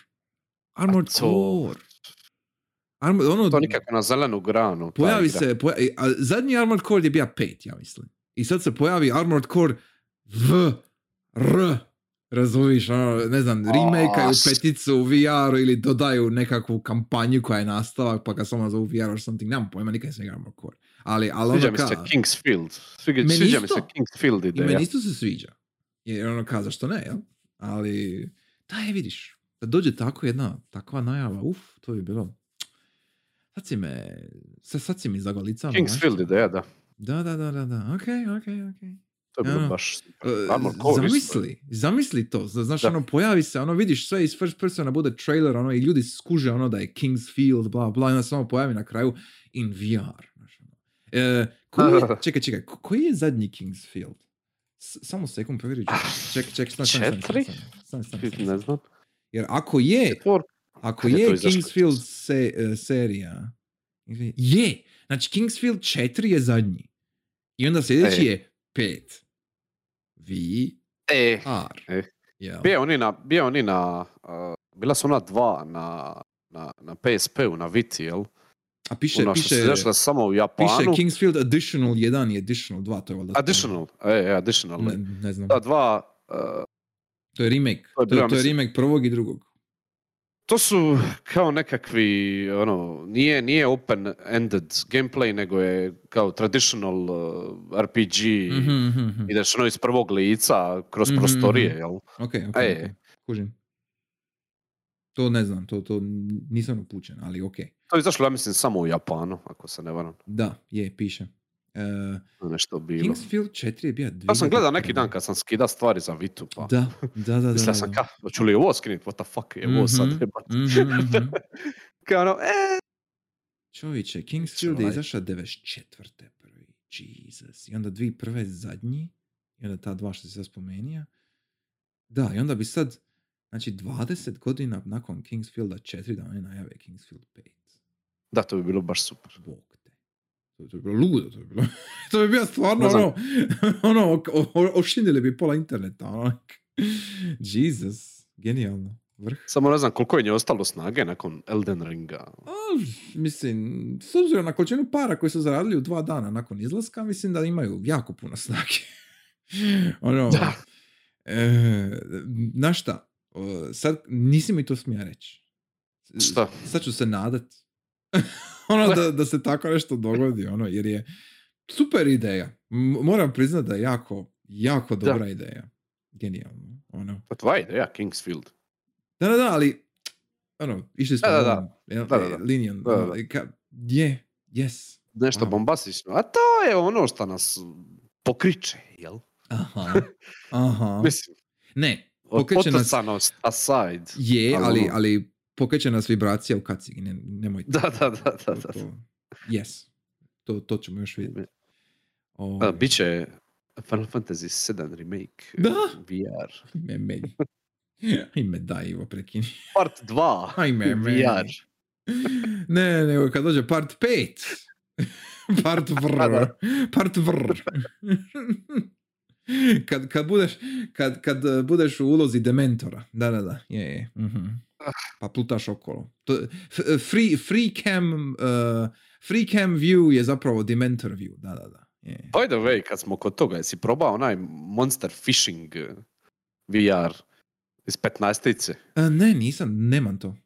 Armored A to- Core. Armo, ono, To nikako na zelenu granu. ta pojavi se, poja- a zadnji Armored Core je bio pet, ja mislim. I sad se pojavi Armored Core V, R, razumiješ, ono, ne znam, remakeaju s- peticu u VR ili dodaju nekakvu kampanju koja je nastavak, pa ga samo zovu VR or something, nemam pojma, nikad nisam igrao Armored Core. Ali, ali Sviđa ono mi se ka, Kingsfield. Sviđa, Meni sviđa mi se isto. Kingsfield i ideja. meni isto se sviđa. Jer ono ka, zašto ne, jel? Ali, da je, vidiš, da dođe tako jedna, takva najava, uf, to bi bilo, sad si me, sad, sad si mi zagolicao. Kingsfield ideja, da. Da, da, da, da, da, ok, ok, ok. To je bilo Ja. baš super. Uh, Armored Core isto. zamisli, zamisli to. Zna- Znaš, Da. ono, pojavi se, ono, vidiš sve iz first persona, bude trailer, ono, i ljudi skuže, ono, da je Kingsfield, bla, bla, i onda samo pojavi na kraju in VR. Znaš, ono. E, koji je, čekaj, čekaj, ko- koji je zadnji Kingsfield? S- samo sekund, provjerit ću. Ček, ček, stani, stani, stani, Četiri? stani, stani, stani, stani. Ne znam. Jer ako je, Četvor. ako je je? Kingsfield se, e, serija, je, znači Kingsfield 4 je zadnji. I onda sljedeći E. je 5. E, VR. E. Jel? bio oni na, bio oni na, uh, bila su ona dva na, na, na PSP-u, na Viti, jel? A piše, Ona što piše, se izašla samo u piše Japanu. Kingsfield Additional 1 i Additional 2, to je valjda... Additional, e, e, additional. Ne, ne znam. Da, dva, uh, To je remake. To je To to je remake prvog i drugog. To su kao nekakvi, ono, nije, nije open-ended gameplay, nego je kao traditional uh, RPG, Mhm, mhm, mhm. ideš ono iz prvog lica, kroz Mhm, prostorije, mhm. jel? Ok, ok, E. ok. Kužim. To ne znam, to, to nisam upućen, ali ok. To je izašlo, ja mislim, samo u Japanu, ako se ne varam. Da, je, piše. Uh, Nešto bilo. Kingsfield 4 je bio Ja sam gledao neki 2001. dan kad sam skida stvari za Vitu, pa... Da, da, da. da, da, sam ka, hoću li ovo skinit, what the fuck je ovo sad, Mhm, mhm, mhm. Kao ono, e, Čovječe, Kingsfield je izašao 94. prvi. Jesus. I onda dvi prve zadnji. I onda ta dva što si sad spomenija. Da, i onda bi sad, znači 20 godina nakon Kingsfielda 4 da oni najave Kingsfield 5. da, to bi bilo baš super. Bog. To, bi bilo ludo, to bi bilo. to bi bilo stvarno ono, ono, ošinili bi pola interneta. Ono. Jesus, genijalno. Vrh. Samo ne znam koliko je nje ostalo snage nakon Elden Ringa. A, mislim, s obzirom na količinu para koje su zaradili u dva dana nakon izlaska, mislim da imaju jako puno snage. ono, Da. e, znaš šta, sad nisi mi to smija reći. Šta? Sad ću se nadat. ono da, da se tako nešto dogodi, ono, jer je super ideja. Moram priznat da je jako, jako Da. dobra ideja. Genijalno. Ono. Je tvoja ideja, Kingsfield. Da, da, da, ali ono, išli smo Da, da, da. Da, da, da. Da, da, ono, da. ka- je, yes. Nešto Wow. bombastično. A to je ono što nas pokriče, jel? Aha, aha. Mislim, Ne, od pokreće nas, aside. je, ali ali, ono- ali pokreće nas vibracija u kacigi, ne, nemojte. Da, da, da, da. Da. to- yes, to, to ćemo još vidjeti. A, Ovaj, Biće Final Fantasy 7 remake Da. VR. Ajme meni. Ajme daj Ivo, prekini. Part 2 Ajme meni. VR. Ne, nego kad dođe part 5. part vrr. Da. part vrr. kad, kad, budeš, kad, kad uh, budeš u ulozi dementora. Da, da, da. Je, je. mhm. Pa plutaš okolo. To, f- free, free, cam, uh, free cam view je zapravo dementor view. Da, da, da. Je. By the way, kad smo kod toga, jesi probao onaj Monster Fishing eh, VR iz 15 A, ne, nisam, nemam to.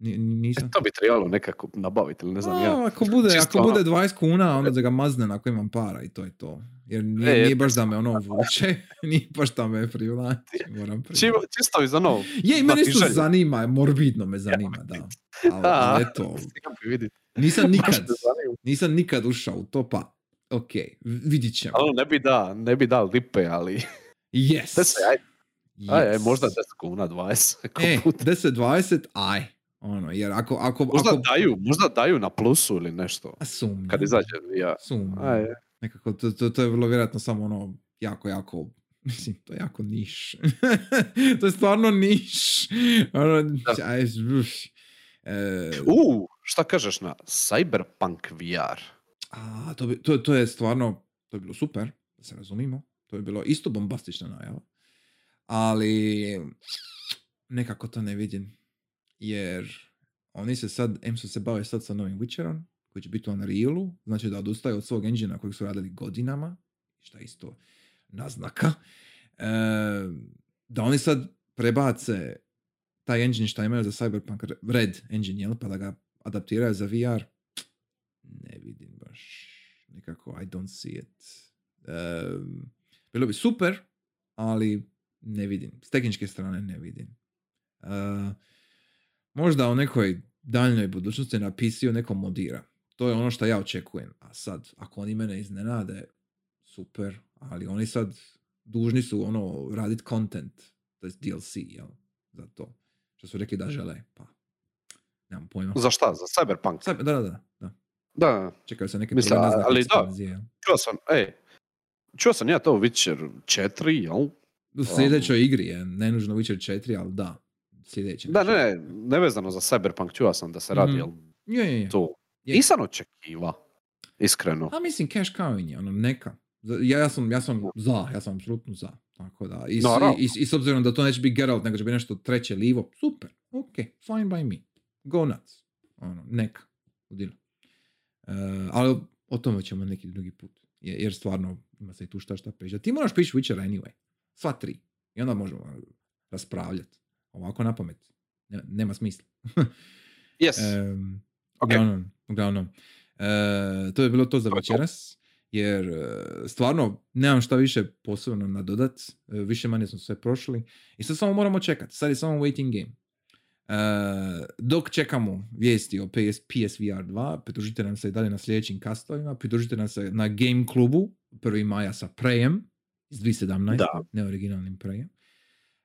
Ni- nisam. To bi trebalo nekako nabaviti ili ne znam A, ja. ako bude, Čisto ako ono- bude 20 kuna, onda da ga maznem ako imam para i to je to. Jer nije, E, nije baš da me ono vuče, nije baš da me privlači, moram priznati. Čisto, iz ono... Je, mene isto znatiželje. zanima, morbidno me zanima, da. Ali, ali eto, nisam nikad, nisam nikad ušao u to, pa ok, vidit ćemo. Ali ne bi da, ne bi dal lipe, ali... Yes. Se, aj, aj, aj, možda 10 kuna, 20. ako E, bude. 10-20, aj. Ono, jer ako, ako, Možda ako, daju, možda daju na plusu ili nešto. A sumnjam. Kad izađe VR. Sumnjam. Aj, Nekako, to, to, to je vrlo vjerojatno samo ono, jako, jako, mislim, to je jako niš. to je stvarno niš. ono, Da. E, U, šta kažeš na Cyberpunk VR? a, to, bi, to, to je stvarno, to je bilo super, da se razumimo. To je bilo isto bombastična najava. Ali nekako to ne vidim. Jer oni se sad, em su se bave sad sa novim Witcherom, koji će biti u Unrealu, znači da odustaju od svog engina kojeg su radili godinama, šta isto naznaka. E, da oni sad prebace taj engine šta imaju za Cyberpunk Red engine, jel? pa da ga adaptiraju za VR, ne vidim baš nekako, I don't see it. Um, bilo bi super, ali ne vidim. S tehničke strane ne vidim. Uh, možda u nekoj daljnoj budućnosti na PC-u neko modira. To je ono što ja očekujem. A sad, ako oni mene iznenade, super, ali oni sad dužni su ono radit content, to je DLC, jel? Za to. Što su rekli da žele, pa nemam pojma. Za šta? Za Cyberpunk? Sad, da, da, da, da. Da, Čekaju se neke naznake ali da. čuo sam, ej, čuo sam ja to Witcher 4, jel? U sljedećoj igri je, ne nužno Witcher 4, ali da, sljedeće. Da, ne, ne, nevezano za Cyberpunk, čuo sam da se radi, Mhm. jel? Je, je, je. To. Je. Nisam očekiva, iskreno. A mislim, cash cow je, ono, neka. Ja, ja, sam, ja sam za, ja sam apsolutno za. Tako da, i, s- Naravno. i, i, s obzirom da to neće biti Geralt, nego će biti nešto treće livo, super, ok, fine by me. Go nuts. Ono, neka. Udilo. Uh, ali o tome ćemo neki drugi put. Jer, jer stvarno ima se i tu šta šta pričati. Ti moraš pići Witcher anyway. Sva tri. I onda možemo raspravljati. Ovako na pamet. Ne- nema smisla. Yes, Em, ok. Uglavnom, uglavnom. E, to je bilo to za večeras. Jer e, stvarno nemam šta više posebno nadodat. E, više manje smo sve prošli. I sad samo moramo čekati. Sad je samo waiting game. E, dok čekamo vijesti o PS, PSVR 2, pridružite nam se i dalje na sljedećim kastovima, pridružite nam se na Game Klubu 1. maja sa Prejem iz 2017, Da. neoriginalnim Prejem.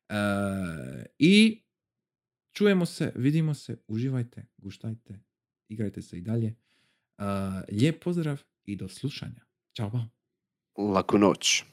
E, I čujemo se, vidimo se, uživajte, guštajte, igrajte se i dalje. E, lijep pozdrav i do slušanja. Ćao, bao. Laku noć.